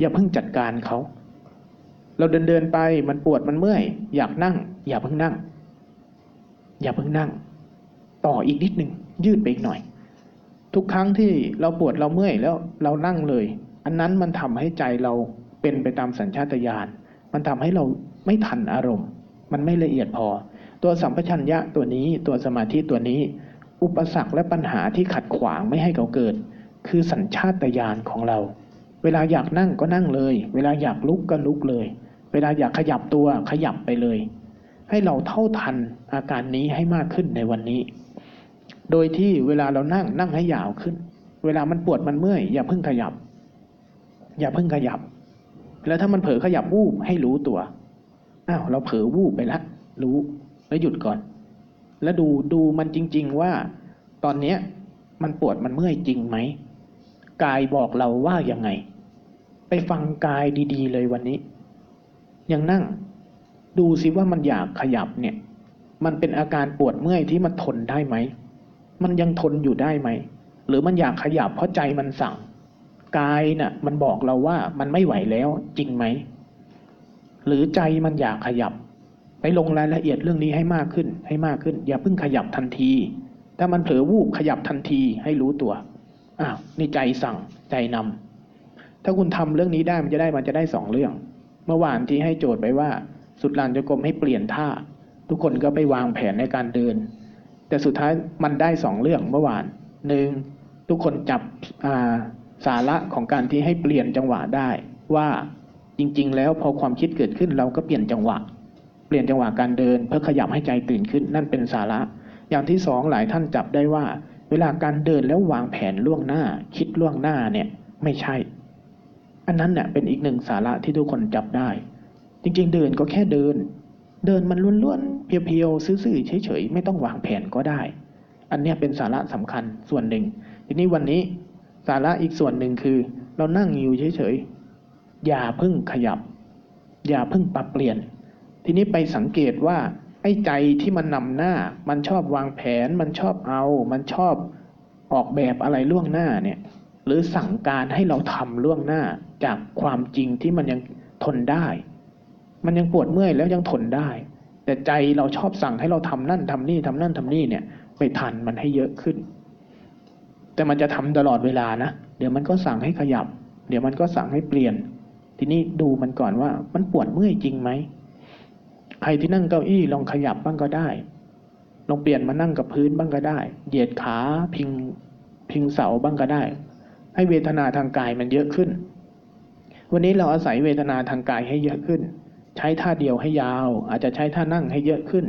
อย่าพิ่งจัดการเขา เราเดินเดินไปมันปวดมันเมื่อย อยากนั่ง อย่าพิ่งนั่ง อย่าพิ่งนั่ง ต่ออีกนิดหนึ่งยืดไปอีกหน่อย ทุกครั้งที่เราปวดเราเมื่อยแล้วเรานั่งเลย อันนั้นมันทำให้ใจเราเป็นไปตามสัญชาตญาณมันทำให้เราไม่ทันอารมณ์ มันไม่ละเอียดพอ ตัวสัมปชัญญะตัวนี้ตัวสมาธิตัวนี้ อุปสรรคและปัญหาที่ขัดขวางไม่ให้เขาเกิด คือสัญชาตญาณของเรา เวลาอยากนั่งก็นั่งเลย เวลาอยากลุกก็ลุกเลย เวลาอยากขยับตัวขยับไปเลย ให้เราเท่าทันอาการนี้ให้มากขึ้นในวันนี้ โดยที่เวลาเรานั่งนั่งให้ยาวขึ้น เวลามันปวดมันเมื่อยอย่าเพิ่งขยับ อย่าเพิ่งขยับ แล้วถ้ามันเผลอขยับวูบให้รู้ตัวอ้าวเราเผลอวูบไปแล้วรู้ แล้วหยุดก่อน แล้วดูดูมันจริง ๆ ว่า ตอนเนี้ยมันปวดมันเมื่อยจริงไหมกายบอกเราว่ายังไง ไปฟังกายดีๆ เลยวันนี้ ยังนั่ง ดูสิว่ามันอยากขยับเนี่ย มันเป็นอาการปวดเมื่อยที่มันทนได้ไหม มันยังทนอยู่ได้ไหม หรือมันอยากขยับเพราะใจมันสั่ง กายน่ะ มันบอกเราว่ามันไม่ไหวแล้วจริงไหม หรือใจมันอยากขยับ ไปลงรายละเอียดเรื่องนี้ให้มากขึ้น ให้มากขึ้น อย่าเพิ่งขยับทันที ถ้ามันเผลอวูบขยับทันทีให้รู้ตัวอ้าวนี่ใจสั่งใจนำถ้าคุณทำเรื่องนี้ได้มันจะได้มันจะได้สองเรื่อง เมื่อวานที่ให้โจทย์ไปว่า สุดลานจงกรมให้เปลี่ยนท่า ทุกคนก็ไปวางแผนในการเดิน แต่สุดท้ายมันได้สองเรื่องเมื่อวานหนึ่งทุกคนจับาสาระของการที่ให้เปลี่ยนจังหวะได้ ว่าจริง ๆ แล้วพอความคิดเกิดขึ้นเราก็เปลี่ยนจังหวะ เปลี่ยนจังหวะการเดิน เพื่อขยับให้ใจตื่นขึ้นนั่นเป็นสาระ อย่างที่สองหลายท่านจับได้ว่า เวลาการเดินแล้ววางแผนล่วงหน้า คิดล่วงหน้าเนี่ยไม่ใช่ อันนั้นเนี่ยเป็นอีกหนึ่งสาระที่ทุกคนจับได้ จริงๆ เดินก็แค่เดิน เดินมันล้วนๆเพียวๆซื่อๆเฉยๆไม่ต้องวางแผนก็ได้ อันเนี้ยเป็นสาระสำคัญส่วนหนึ่ง ทีนี้วันนี้สาระอีกส่วนหนึ่งคือ เรานั่งอยู่เฉยๆอย่าพิ่งขยับ อย่าพิ่งปรับเปลี่ยน ทีนี้ไปสังเกตว่า ไอ้ใจที่มันนำหน้า มันชอบวางแผน มันชอบเอา มันชอบออกแบบอะไรล่วงหน้าเนี่ย หรือสั่งการให้เราทำล่วงหน้าจากความจริงที่มันยังทนได้ มันยังปวดเมื่อยแล้วยังทนได้ แต่ใจเราชอบสั่งให้เราทำนั่นทำนี่ทำนั่นทำนี่เนี่ย ไปทันมันให้เยอะขึ้น แต่มันจะทำตลอดเวลานะเดี๋ยวมันก็สั่งให้ขยับ เดี๋ยวมันก็สั่งให้เปลี่ยน ทีนี้ดูมันก่อนว่ามันปวดเมื่อยจริงไหม ใครที่นั่งเก้าอี้ลองขยับบ้างก็ได้ ลองเปลี่ยนมานั่งกับพื้นบ้างก็ได้ เหยียดขาพิงพิงเสาบ้างก็ได้ ให้เวทนาทางกายมันเยอะขึ้น วันนี้เราอาศัยเวทนาทางกายให้เยอะขึ้น ใช้ท่าเดียวให้ยาว อาจจะใช้ท่านั่งให้เยอะขึ้น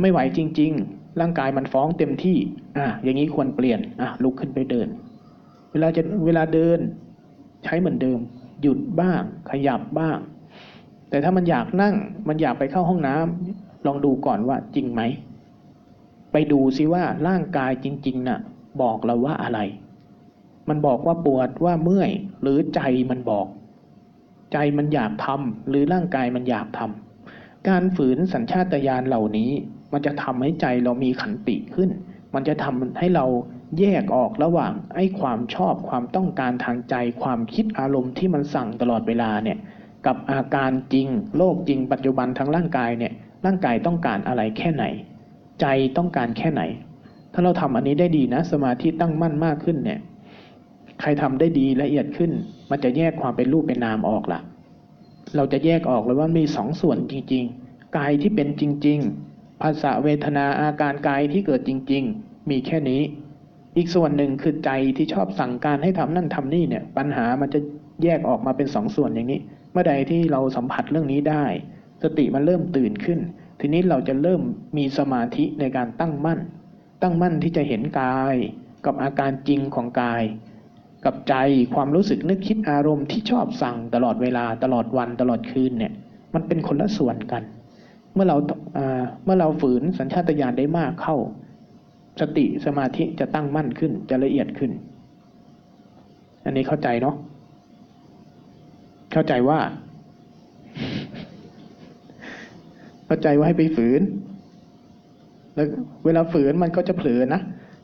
ไม่ไหวจริง ๆ ร่างกายมันฟ้องเต็มที่ อะอย่างนี้ควรเปลี่ยนอะลุกขึ้นไปเดิน เวลาจะเวลาเดิน ใช้เหมือนเดิม หยุดบ้าง ขยับบ้าง แต่ถ้ามันอยากนั่งมันอยากไปเข้าห้องน้ำลองดูก่อนว่าจริงไหม ไปดูซิว่าร่างกายจริงๆน่ะ บอกเราว่าอะไร มันบอกว่าปวดว่าเมื่อย หรือใจมันบอก ใจมันอยากทำหรือร่างกายมันอยากทำการฝืนสัญชาตญาณเหล่านี้ มันจะทำให้ใจเรามีขันติขึ้น มันจะทำให้เราแยกออกระหว่างไอ้ความชอบความต้องการทางใจ ความคิดอารมณ์ที่มันสั่งตลอดเวลาเนี่ย กับอาการจริงโลกจริงปัจจุบันทางร่างกายเนี่ยร่างกายต้องการอะไรแค่ไหน ใจต้องการแค่ไหน ถ้าเราทำอันนี้ได้ดีนะ สมาธิตั้งมั่นมากขึ้นเนี่ยใครทำได้ดีละเอียดขึ้น มันจะแยกความเป็นรูปเป็นนามออกละเราจะแยกออกเลยว่ามีสองส่วนจริง ๆ กายที่เป็นจริง ๆ ภาษาเวทนาอาการกายที่เกิดจริง ๆ มีแค่นี้ อีกส่วนหนึ่งคือใจที่ชอบสั่งการให้ทำนั่นทำนี่เนี่ย ปัญหามันจะแยกออกมาเป็นสองส่วนอย่างนี้ มื่อใดที่เราสัมผัสเรื่องนี้ได้ สติมันเริ่มตื่นขึ้น ทีนี้เราจะเริ่มมีสมาธิในการตั้งมั่น ตั้งมั่นที่จะเห็นกาย กับอาการจริงของกาย กับใจความรู้สึกนึกคิดอารมณ์ที่ชอบสั่งตลอดเวลาตลอดวันตลอดคืนเนี่ยมันเป็นคนละส่วนกัน เมื่อเราอ่าเมื่อเราฝืนสัญชาตญาณได้มากเข้า สติสมาธิจะตั้งมั่นขึ้นจะละเอียดขึ้น อันนี้เข้าใจเนาะ เข้าใจว่า เข้าใจว่าให้ไปฝืน แล้วเวลาฝืนมันก็จะเผลอนะ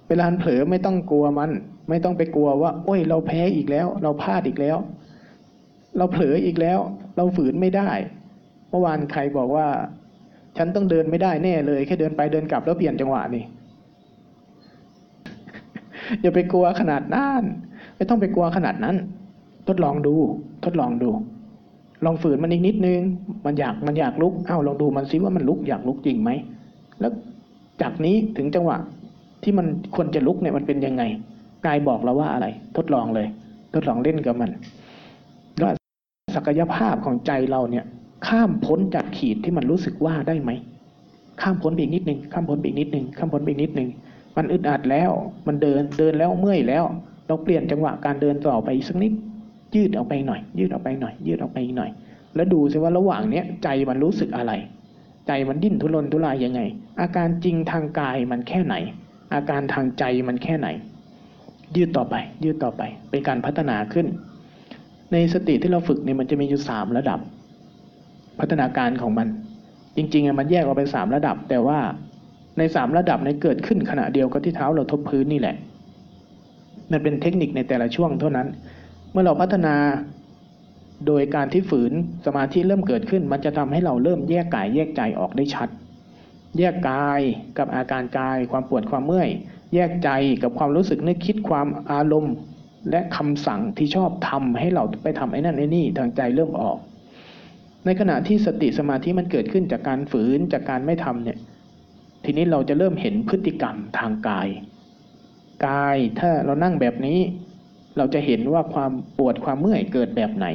เวลาเผลอไม่ต้องกลัวมัน ไม่ต้องไปกลัวว่า โอ้ย เราแพ้อีกแล้ว เราพลาดอีกแล้ว เราเผลออีกแล้ว เราฝืนไม่ได้ เมื่อวานใครบอกว่า ฉันต้องเดินไม่ได้แน่เลยแค่เดินไปเดินกลับแล้วเปลี่ยนจังหวะนี่อย่าไปกลัวขนาดนั้น ไม่ต้องไปกลัวขนาดนั้น ทดลองดู ทดลองดู ลองฝืนมันอีกนิดนึง มันอยากมันอยากลุกเอ้าลองดูมันซิว่ามันลุกอยากลุกจริงไหมแล้วจากนี้ถึงจังหวะที่มันควรจะลุกเนี่ยมันเป็นยังไงกายบอกเราว่าอะไร ทดลองเลย ทดลองเล่นกับมันแล้วศักยภาพของใจเราเนี่ยข้ามพ้นจากขีดที่มันรู้สึกว่าได้ไหม ข้ามพ้นไปอีกนิดนึง ข้ามพ้นไปอีกนิดนึง ข้ามพ้นไปอีกนิดนึง มันอึดอัดแล้ว มันเดิน เดินแล้วเมื่อยแล้ว เราเปลี่ยนจังหวะการเดินต่อไปอีกสักนิด ยืดออกไปหน่อย ยืดออกไปหน่อย ยืดออกไปหน่อย แล้วดูซิว่าระหว่างเนี้ยใจมันรู้สึกอะไร ใจมันดิ้นทุรนทุรายยังไง อาการจริงทางกายมันแค่ไหน อาการทางใจมันแค่ไหน ยืดต่อไป ยืดต่อไป เป็นการพัฒนาขึ้น ในสติที่เราฝึกเนี่ยมันจะมีอยู่สามระดับ พัฒนาการของมัน จริงๆอะมันแยกออกเป็นสามระดับ แต่ว่าในสามระดับในเกิดขึ้นขณะเดียวกับที่เท้าเราทบพื้นนี่แหละ มันเป็นเทคนิคในแต่ละช่วงเท่านั้น เมื่อเราพัฒนาโดยการที่ฝืนสมาธิเริ่มเกิดขึ้น มันจะทำให้เราเริ่มแยกกายแยกใจออกได้ชัด แยกกายกับอาการกาย ความปวดความเมื่อย แยกใจกับความรู้สึกนึกคิดความอารมณ์ และคำสั่งที่ชอบทำให้เราไปทำไอ้นั่นไอ้นี่ทางใจเริ่มออก ในขณะที่สติสมาธิมันเกิดขึ้นจากการฝืนจากการไม่ทำเนี่ยทีนี้เราจะเริ่มเห็นพฤติกรรมทางกาย กายถ้าเรานั่งแบบนี้ เราจะเห็นว่าความปวดความเมื่อยเกิดแบบไหน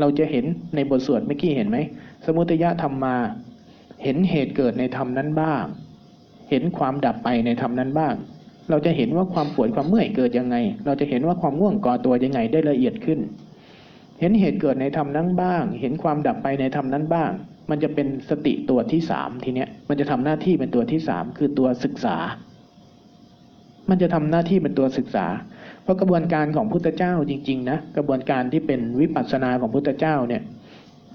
เราจะเห็นในบทสวดเมื่อกี้เห็นไหม สมุทยธรรมมา เห็นเหตุเกิดในธรรมนั้นบ้าง เห็นความดับไปในธรรมนั้นบ้าง เราจะเห็นว่าความปวดความเมื่อยเกิดยังไง เราจะเห็นว่าความง่วงก่อตัวยังไงได้ละเอียดขึ้น เห็นเหตุเกิดในธรรมนั้นบ้าง เห็นความดับไปในธรรมนั้นบ้าง มันจะเป็นสติตัวที่สามทีเนี้ย มันจะทำหน้าที่เป็นตัวที่สามคือตัวศึกษา มันจะทำหน้าที่เป็นตัวศึกษา เพราะกระบวนการของพุทธเจ้าจริงๆนะกระบวนการที่เป็นวิปัสสนาของพุทธเจ้าเนี่ย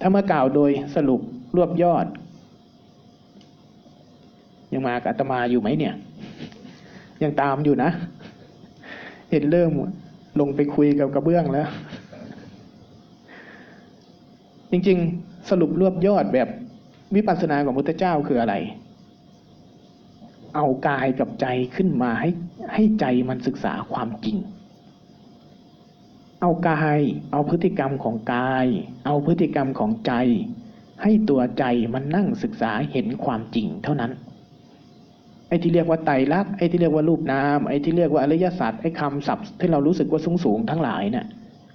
ถ้าเมากล่าวโดยสรุปรวบยอด ยังมากับอาตมาอยู่ไหมเนี่ย ยังตามอยู่นะ เห็นเริ่มลงไปคุยกับกระเบื้องแล้ว จริงๆ สรุปรวบยอดแบบวิปัสสนาของพุทธเจ้าคืออะไร เอากายกับใจขึ้นมาให้ให้ใจมันศึกษาความจริง เอากาย เอาพฤติกรรมของกาย เอาพฤติกรรมของใจ ให้ตัวใจมันนั่งศึกษาเห็นความจริงเท่านั้น ไอ้ที่เรียกว่าไตรลักษณ์ไอ้ที่เรียกว่ารูปนาม ไอ้ที่เรียกว่าอริยศาสัจไอ้คำศัพท์ที่เรารู้สึกว่าสูงสูงทั้งหลายเนี่ย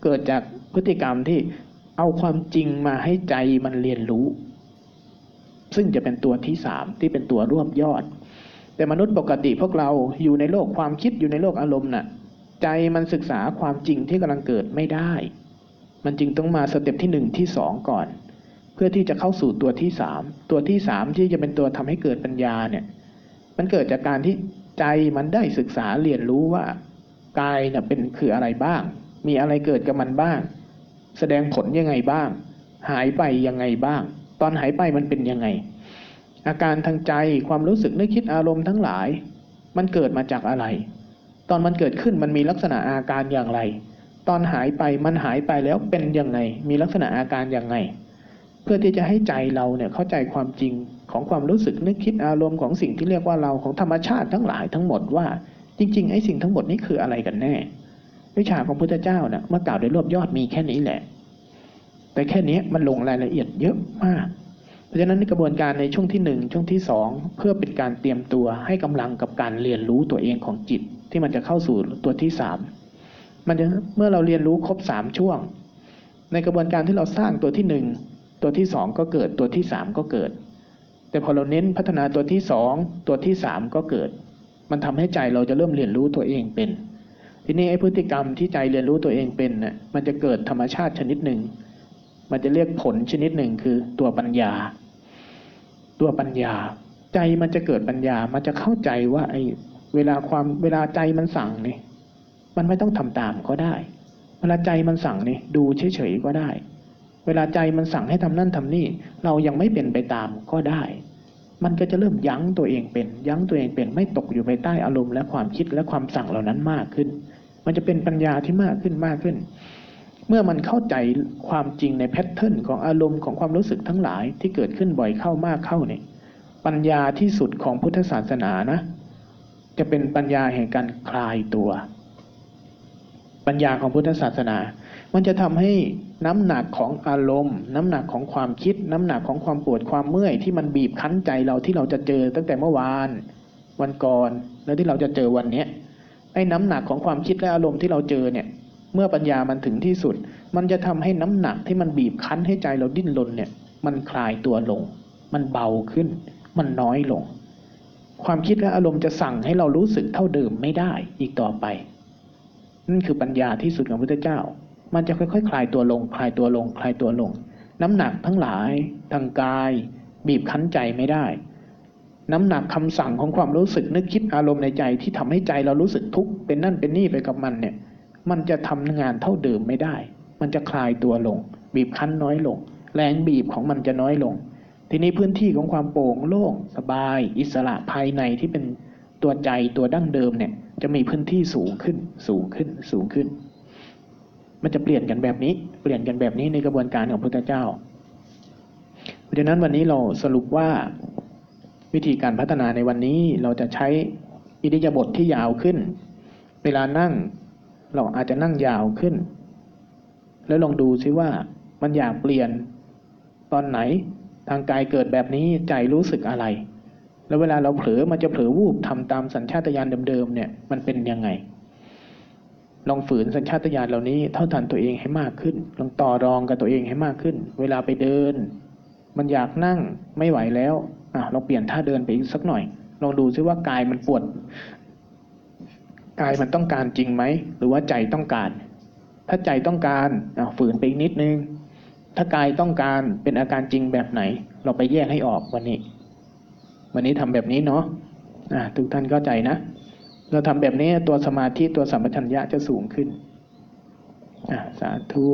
เกิดจากพฤติกรรมที่เอาความจริงมาให้ใจมันเรียนรู้ ซึ่งจะเป็นตัวที่สามที่เป็นตัวรวบยอด แต่มนุษย์ปกติพวกเราอยู่ในโลกความคิดอยู่ในโลกอารมณ์น่ะ ใจมันศึกษาความจริงที่กำลังเกิดไม่ได้ มันจึงต้องมาสเต็ปที่หนึ่งที่สองก่อน เพื่อที่จะเข้าสู่ตัวที่สามตัวที่สามที่จะเป็นตัวทำให้เกิดปัญญาเนี่ยมันเกิดจากการที่ใจมันได้ศึกษาเรียนรู้ว่ากายเนี่ยเป็นคืออะไรบ้าง มีอะไรเกิดกับมันบ้าง แสดงผลยังไงบ้าง หายไปยังไงบ้าง ตอนหายไปมันเป็นยังไง อาการทางใจความรู้สึกนึกคิดอารมณ์ทั้งหลาย มันเกิดมาจากอะไร ตอนมันเกิดขึ้นมันมีลักษณะอาการอย่างไร ตอนหายไปมันหายไปแล้วเป็นยังไง มีลักษณะอาการอย่างไง เพื่อที่จะให้ใจเราเนี่ยเข้าใจความจริงของความรู้สึกนึกคิดอารมณ์ของสิ่งที่เรียกว่าเราของธรรมชาติทั้งหลายทั้งหมดว่าจริงๆไอ้สิ่งทั้งหมดนี้คืออะไรกันแน่ วิชาของพุทธเจ้านะ่ะเมื่อกล่าวโดยรวบยอดมีแค่นี้แหละ แต่แค่นี้มันลงรายละเอียดเยอะมาก เพราะฉะนั้นในกระบวนการในช่วงที่หนึ่งช่วงที่สองเพื่อเป็นการเตรียมตัวให้กำลังกับการเรียนรู้ตัวเองของจิต ที่มันจะเข้าสู่ตัวที่สามมันจะเมื่อเราเรียนรู้ครบสามช่วง ในกระบวนการที่เราสร้างตัวที่หนึ่งตัวที่สองก็เกิดตัวที่สามก็เกิด แต่พอเราเน้นพัฒนาตัวที่สองตัวที่สามก็เกิด มันทำให้ใจเราจะเริ่มเรียนรู้ตัวเองเป็น ทีนี้ไอ้พฤติกรรมที่ใจเรียนรู้ตัวเองเป็นน่ะมันจะเกิดธรรมชาติชนิดหนึ่ง มันจะเรียกผลชนิดหนึ่งคือตัวปัญญา ตัวปัญญา ใจมันจะเกิดปัญญา มันจะเข้าใจว่าไอ้ เวลาความเวลาใจมันสั่งนี่มันไม่ต้องทำตามก็ได้ เวลาใจมันสั่งนี่ดูเฉยๆก็ได้ เวลาใจมันสั่งให้ทำนั่นทำนี่ เรายังไม่เป็นไปตามก็ได้ มันก็จะเริ่มยั้งตัวเองเป็น ยั้งตัวเองเป็นไม่ตกอยู่ภายใต้อารมณ์และความคิดและความสั่งเหล่านั้นมากขึ้น มันจะเป็นปัญญาที่มากขึ้นมากขึ้น เมื่อมันเข้าใจความจริงในแพทเทิร์นของอารมณ์ของความรู้สึกทั้งหลายที่เกิดขึ้นบ่อยเข้ามากเข้าเนี่ยปัญญาที่สุดของพุทธศาสนานะ จะเป็นปัญญาแห่งการคลายตัว ปัญญาของพุทธศาสนา มันจะทำให้น้ำหนักของอารมณ์ น้ำหนักของความคิด น้ำหนักของความปวดความเมื่อย ที่มันบีบคั้นใจเราที่เราจะเจอตั้งแต่เมื่อวาน วันก่อนแล้วที่เราจะเจอวันเนี้ยไอ้น้ำหนักของความคิดและอารมณ์ที่เราเจอเนี่ยเมื่อปัญญามันถึงที่สุด มันจะทำให้น้ำหนักที่มันบีบคั้นให้ใจเราดิ้นรนเนี่ย มันคลายตัวลง มันเบาขึ้น มันน้อยลง ความคิดและอารมณ์จะสั่งให้เรารู้สึกเท่าเดิมไม่ได้อีกต่อไป นั่นคือปัญญาที่สุดของพระพุทธเจ้า มันจะค่อยๆคลายตัวลง คลายตัวลง คลายตัวลง น้ำหนักทั้งหลายทางกาย บีบคั้นใจไม่ได้ น้ำหนักคำสั่งของความรู้สึกนึกคิดอารมณ์ในใจที่ทำให้ใจเรารู้สึกทุกข์เป็นนั่นเป็นนี่ไปกับมันเนี่ย มันจะทำงานเท่าเดิมไม่ได้ มันจะคลายตัวลง บีบคั้นน้อยลง แรงบีบของมันจะน้อยลง ทีนี้พื้นที่ของความโปร่งโล่งสบาย อิสระภายในที่เป็นตัวใจตัวดั้งเดิมเนี่ย จะมีพื้นที่สูงขึ้น สูงขึ้น สูงขึ้น มันจะเปลี่ยนกันแบบนี้ เปลี่ยนกันแบบนี้ในกระบวนการของพุทธเจ้าเพราะฉะนั้นวันนี้เราสรุปว่าวิธีการพัฒนาในวันนี้เราจะใช้อิริยาบถทที่ยาวขึ้น เวลานั่งเราอาจจะนั่งยาวขึ้น แล้วลองดูซิว่ามันอยากเปลี่ยนตอนไหน ทางกายเกิดแบบนี้ใจรู้สึกอะไร แล้วเวลาเราเผลอมันจะเผลอวูบทำตามสัญชาตญาณเดิมๆเนี่ยมันเป็นยังไง ลองฝืนสัญชาตญาณเหล่านี้เท่าทันตัวเองให้มากขึ้น ลองต่อรองกับตัวเองให้มากขึ้น เวลาไปเดิน มันอยากนั่งไม่ไหวแล้วอะลองเปลี่ยนท่าเดินไปอีกสักหน่อย ลองดูซิว่ากายมันปวดกายมันต้องการจริงไหม หรือว่าใจต้องการ ถ้าใจต้องการอะฝืนไปอีกนิดนึง ถ้ากายต้องการเป็นอาการจริงแบบไหน เราไปแยกให้ออกวันนี้ วันนี้ทำแบบนี้เนาะะทุกท่านเข้าใจนะ เราทำแบบนี้ตัวสมาธิตัวสัมปชัญญะจะสูงขึ้นสาธุ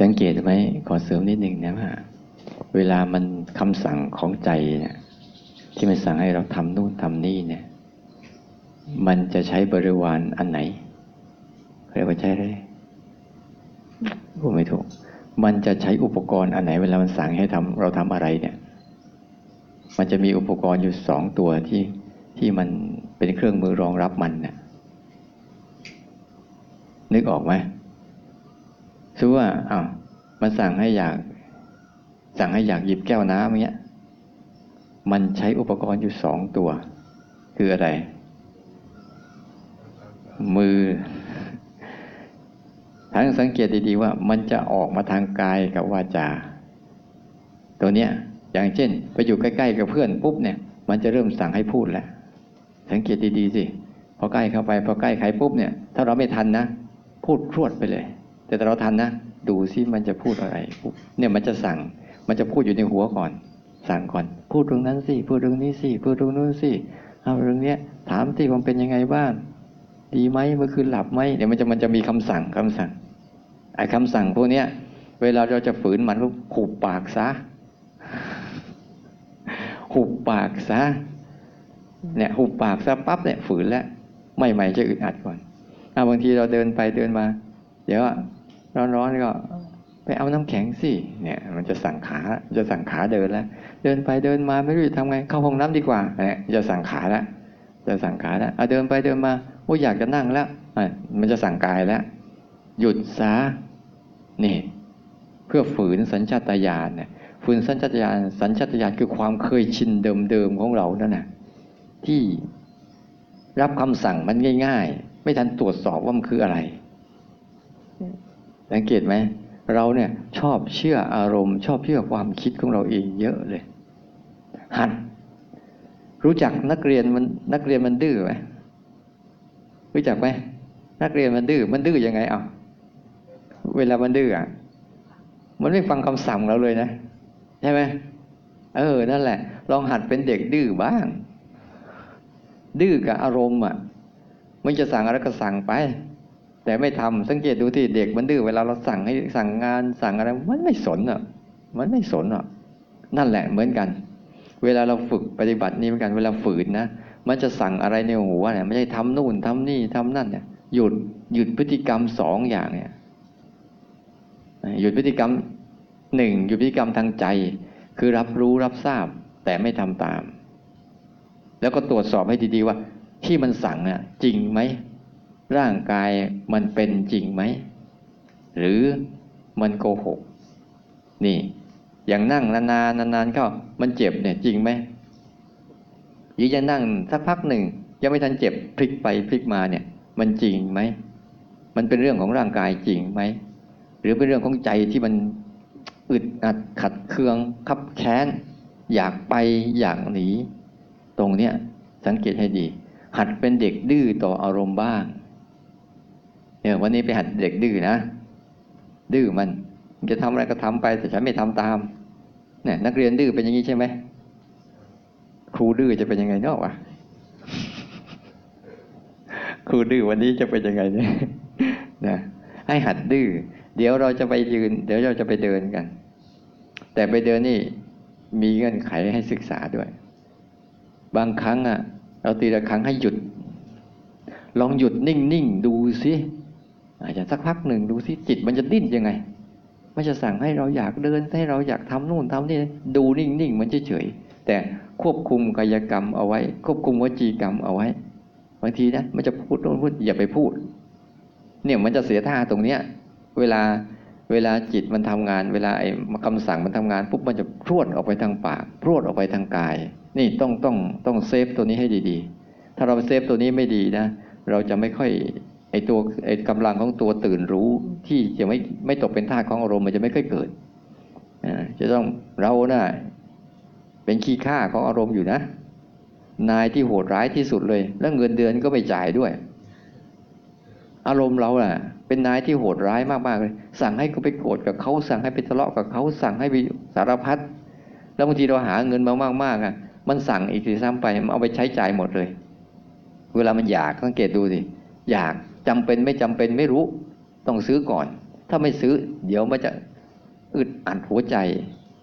สังเกตไหมขอเสริมนิดหนึ่งนะว่า เวลามันคำสั่งของใจเนี่ย ที่มันสั่งให้เราทำนู่นทำนี่เนี่ย มันจะใช้บริวารอันไหนเรียกว่าใช้อะไรพูดไม่ถูก มันจะใช้อุปกรณ์อันไหน เวลามันสั่งให้ทำเราทำอะไรเนี่ย มันจะมีอุปกรณ์อยู่สองตัวที่ที่มันเป็นเครื่องมือรองรับมันเนี่ยนึกออกไหมคือว่าอ้าวมันสั่งให้อยาก สั่งให้อยากหยิบแก้วน้ำเงี้ย มันใช้อุปกรณ์อยู่สองตัว คืออะไร มือทั้งสังเกตดีๆว่ามันจะออกมาทางกายกับวาจา ตัวเนี้ยอย่างเช่น ไปอยู่ใกล้ๆกับเพื่อนปุ๊บเนี่ย มันจะเริ่มสั่งให้พูดแล้ว สังเกตดีๆสิพอใกล้เข้าไปพอใกล้ใครปุ๊บเนี่ย ถ้าเราไม่ทันนะ พูดพรวดไปเลย แต่ถ้าเราทันนะ ดูซิมันจะพูดอะไรปุ๊บเนี่ยมันจะสั่งมันจะพูดอยู่ในหัวก่อน สั่งก่อน พูดเรื่องนั้นสิ พูดเรื่องนี้สิ พูดเรื่องนู้นสิ เอาเรื่องเนี้ย ถามสิมันเป็นยังไงบ้าง ดีไหมเมื่อคืนหลับไหมเดี๋ยวมันจะมันจะมีคำสั่งคำสั่ง ไอ้คำสั่งพวกเนี้ย เวลาเราจะฝืนมันก็หุบปากซะหุบปากซะ เนี่ยหุบปากซะปั๊บเนี่ยฝืนแล้ว ไม่ใหม่จะอึดอัดก่อนอาบางทีเราเดินไปเดินมา เดี๋ยวร้อนๆก็ ไปเอาน้ำแข็งสิ เนี่ย มันจะสั่งขา จะสั่งขาเดินแล้ว เดินไปเดินมาไม่รู้จะทำไงเข้าห้องน้ำดีกว่าเนี่ยจะสั่งขาแล้วจะสั่งขาแล้วเอาเดินไปเดินมาโอ้อยากจะนั่งแล้วมันจะสั่งกายแล้ว หยุดซะนี่ เพื่อฝืนสัญชาตญาณเนี่ยฝืนสัญชาตญาณสัญชาตญาณคือความเคยชินเดิมๆของเรานั่นน่ะที่รับคำสั่งมันง่าย ๆ ไม่ทันตรวจสอบว่ามันคืออะไรสังเกตไหมเราเนี่ยชอบเชื่ออารมณ์ ชอบเชื่อความคิดของเราเองเยอะเลย หัดรู้จักนักเรียนมันนักเรียนมันดื้อไหมรู้จักไหมนักเรียนมันดื้อมันดื้อยังไงเอาเวลามันดื้ออะมันไม่ฟังคำสั่งเราเลยนะใช่ไหมเออนั่นแหละ ลองหัดเป็นเด็กดื้อบ้าง ดื้อกับอารมณ์อะ มันจะสั่งอะไรก็สั่งไป แต่ไม่ทำสังเกตดูที่เด็กมันดื้อเวลาเราสั่งให้สั่งงานสั่งอะไร มันไม่สนอะ มันไม่สนอะ นั่นแหละเหมือนกัน เวลาเราฝึกปฏิบัตินี้เหมือนกันเวลาฝืนนะมันจะสั่งอะไรในหัวเนี่ยไม่ใช่ทำนู่นทำนี่ทำนั่นเนี่ยหยุดหยุดพฤติกรรมสองอย่างเนี่ยหยุดพฤติกรรมหนึ่งหยุดพฤติกรรมทางใจ คือรับรู้รับทราบแต่ไม่ทำตาม แล้วก็ตรวจสอบให้ดีๆว่า ที่มันสั่งน่ะจริงไหมร่างกายมันเป็นจริงไหมหรือมันโกหก นี่ อย่างนั่งนานๆนานๆเข้ามันเจ็บเนี่ยจริงไหมยิ่งจะนั่งสักพักหนึ่ง ยังไม่ทันเจ็บพลิกไปพลิกมาเนี่ย มันจริงไหมมันเป็นเรื่องของร่างกายจริงไหมหรือเป็นเรื่องของใจที่มันอึดอัดขัดเคืองคับแค้น อยากไปอยากหนีตรงเนี้ยสังเกตให้ดี หัดเป็นเด็กดื้อต่ออารมณ์บ้างเนี่ยวันนี้ไปหัดเด็กดื้อนะ ดื้อมัน จะทำอะไรก็ทำไปแต่ฉันไม่ทำตามเนี่ยนักเรียนดื้อเป็นอย่างนี้ใช่ไหมครูดื้อจะเป็นยังไงเนอกวะครูดื้อวันนี้จะเป็นยังไงเนี่ยนะให้หัดดื้อเดี๋ยวเราจะไปยืน เดี๋ยวเราจะไปเดินกัน แต่ไปเดินนี่มีเงื่อนไขให้ศึกษาด้วย บางครั้งอะ เราตีละครั้งให้หยุด ลองหยุดนิ่งๆดูสิอาจจะสักพักหนึ่งดูสิจิตมันจะดิ้นยังไง มันจะสั่งให้เราอยากเดินให้เราอยากทำนู่นทำนี่ดูนิ่งๆมันเฉยๆแต่ควบคุมกายกรรมเอาไว้ ควบคุมวจีกรรมเอาไว้บางทีนะมันจะพูดโน่นพูดอย่าไปพูด เนี่ยมันจะเสียท่าตรงเนี้ย เวลาเวลาจิตมันทำงาน เวลาไอ้คำสั่งมันทำงานปุ๊บมันจะพรวดออกไปทางปาก พรวดออกไปทางกาย นี่ต้องต้องต้องเซฟตัวนี้ให้ดีๆ ถ้าเราเซฟตัวนี้ไม่ดีนะ เราจะไม่ค่อย อ้ตัวไอ้กำลังของตัวตื่นรู้ที่จะไม่ไม่ตกเป็นท่าของอารมณ์มันจะไม่ค่อยเกิดจะต้องเรานะ่ะเป็นขี้ข้าของอารมณ์อยู่นะ นายที่โหดร้ายที่สุดเลย แล้วเงินเดือนก็ไม่จ่ายด้วย อารมณ์เราน่ะ เป็นนายที่โหดร้ายมากๆเลย สั่งให้เขาไปโกรธกับเขาสั่งให้ไปทะเลาะกับเขาสั่งให้ไปสารพัดแล้วบางทีเราหาเงินมามากๆอะ มันสั่งอีกทีซ้ำไปมันเอาไปใช้จ่ายหมดเลย เวลามันอยากสังเกตดูสิอยาก จำเป็นไม่จำเป็นไม่รู้ ต้องซื้อก่อน ถ้าไม่ซื้อ เดี๋ยวมันจะอึดอัดหัวใจ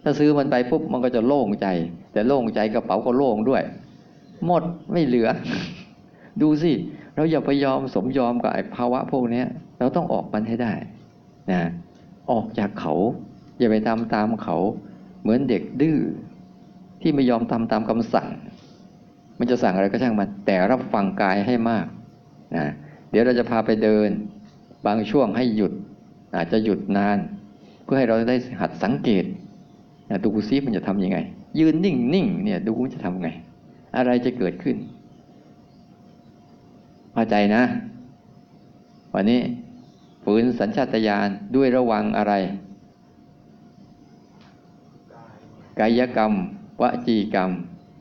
ถ้าซื้อมันไปปุ๊บมันก็จะโล่งใจ แต่โล่งใจกระเป๋าก็โล่งด้วย หมดไม่เหลือ ดูสิเราอย่าไปยอมสมยอมกับไอ้ภาวะพวกนี้เราต้องออกมันให้ได้นะออกจากเขา อย่าไปทำตามเขา เหมือนเด็กดื้อที่ไม่ยอมทำตามคำสั่ง มันจะสั่งอะไรก็ช่างมันแต่รับฟังกายให้มากนะ เดี๋ยวเราจะพาไปเดิน บางช่วงให้หยุด อาจจะหยุดนาน เพื่อให้เราได้หัดสังเกตดูซิมันจะทํำยังไง ยืนนิ่งนิ่งเนี่ยดูมันจะทำไง อะไรจะเกิดขึ้นพอใจนะ วันนี้ฝืนสัญชาตญาณด้วยระวังอะไร กายกรรม วจีกรรม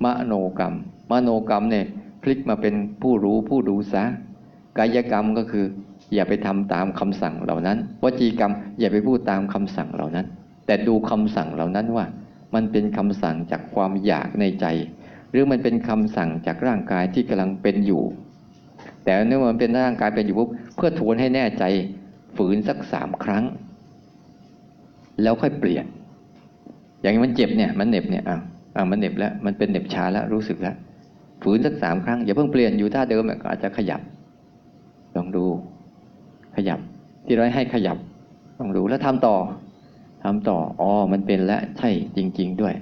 มมโนกรรม มโนกรรมเนี่ยพลิกมาเป็นผู้รู้ผู้ดูซะ กายกรรมก็คือ อย่าไปทำตามคำสั่งเหล่านั้น วจีกรรมอย่าไปพูดตามคำสั่งเหล่านั้น แต่ดูคำสั่งเหล่านั้นว่า มันเป็นคำสั่งจากความอยากในใจ หรือมันเป็นคำสั่งจากร่างกายที่กำลังเป็นอยู่ แต่เนื่องมันเป็นร่างกายเป็นอยู่ปุ๊บเพื่อทวนให้แน่ใจฝืนสักสามครั้ง แล้วค่อยเปลี่ยน อย่างนี้มันเจ็บเนี่ยมันเหน็บเนี่ยอะอะมันเหน็บแล้วมันเป็นเหน็บชาแล้วรู้สึกแล้วฝืนสักสามครั้งอย่าเพิ่งเปลี่ยนอยู่ท่าเดิมก็อาจจะขยับ ลองดู ขยับ ที่ร้อยให้ขยับลองดูแล้วทำต่อทำต่ออ๋อมันเป็นแล้วใช่จริง ๆ ด้วย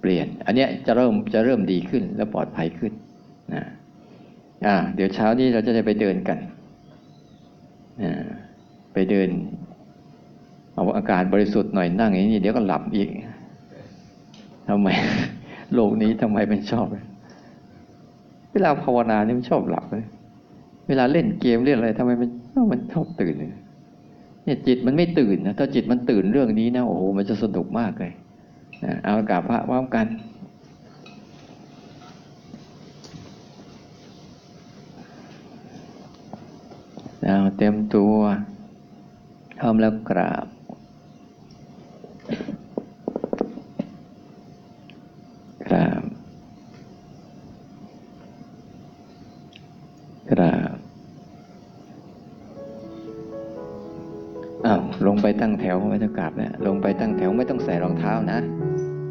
เปลี่ยน อันเนี้ยจะเริ่มจะเริ่มดีขึ้นและปลอดภัยขึ้นนะอ่า เดี๋ยวเช้านี้เราจะได้ไปเดินกันอ่าไปเดิน เอาอากาศบริสุทธิ์หน่อยนั่งอย่างนี้เดี๋ยวก็หลับอีกทำไม โลกนี้ทำไมเป็นชอบ เวลาภาวนาเนี่ยมันชอบหลับเลย เวลาเล่นเกมเล่นอะไรทำไมมันมันชอบตื่นเลยเนี่ยจิตมันไม่ตื่นนะถ้าจิตมันตื่นเรื่องนี้นะโอ้โหมันจะสนุกมากเลยเอาอากาศพระพร้อมกันเอาเต็มตัวพร้อมแล้วกราบ กราบ กราบ ลงไปตั้งแถวไม่ต้องกราบแล้วลงไปตั้งแถวไม่ต้องใส่รองเท้านะ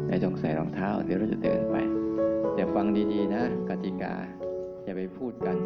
ไม่ต้องใส่รองเท้า เดี๋ยวเราจะเดินไปแต่ฟังดีๆนะกติกาอย่าไปพูดกัน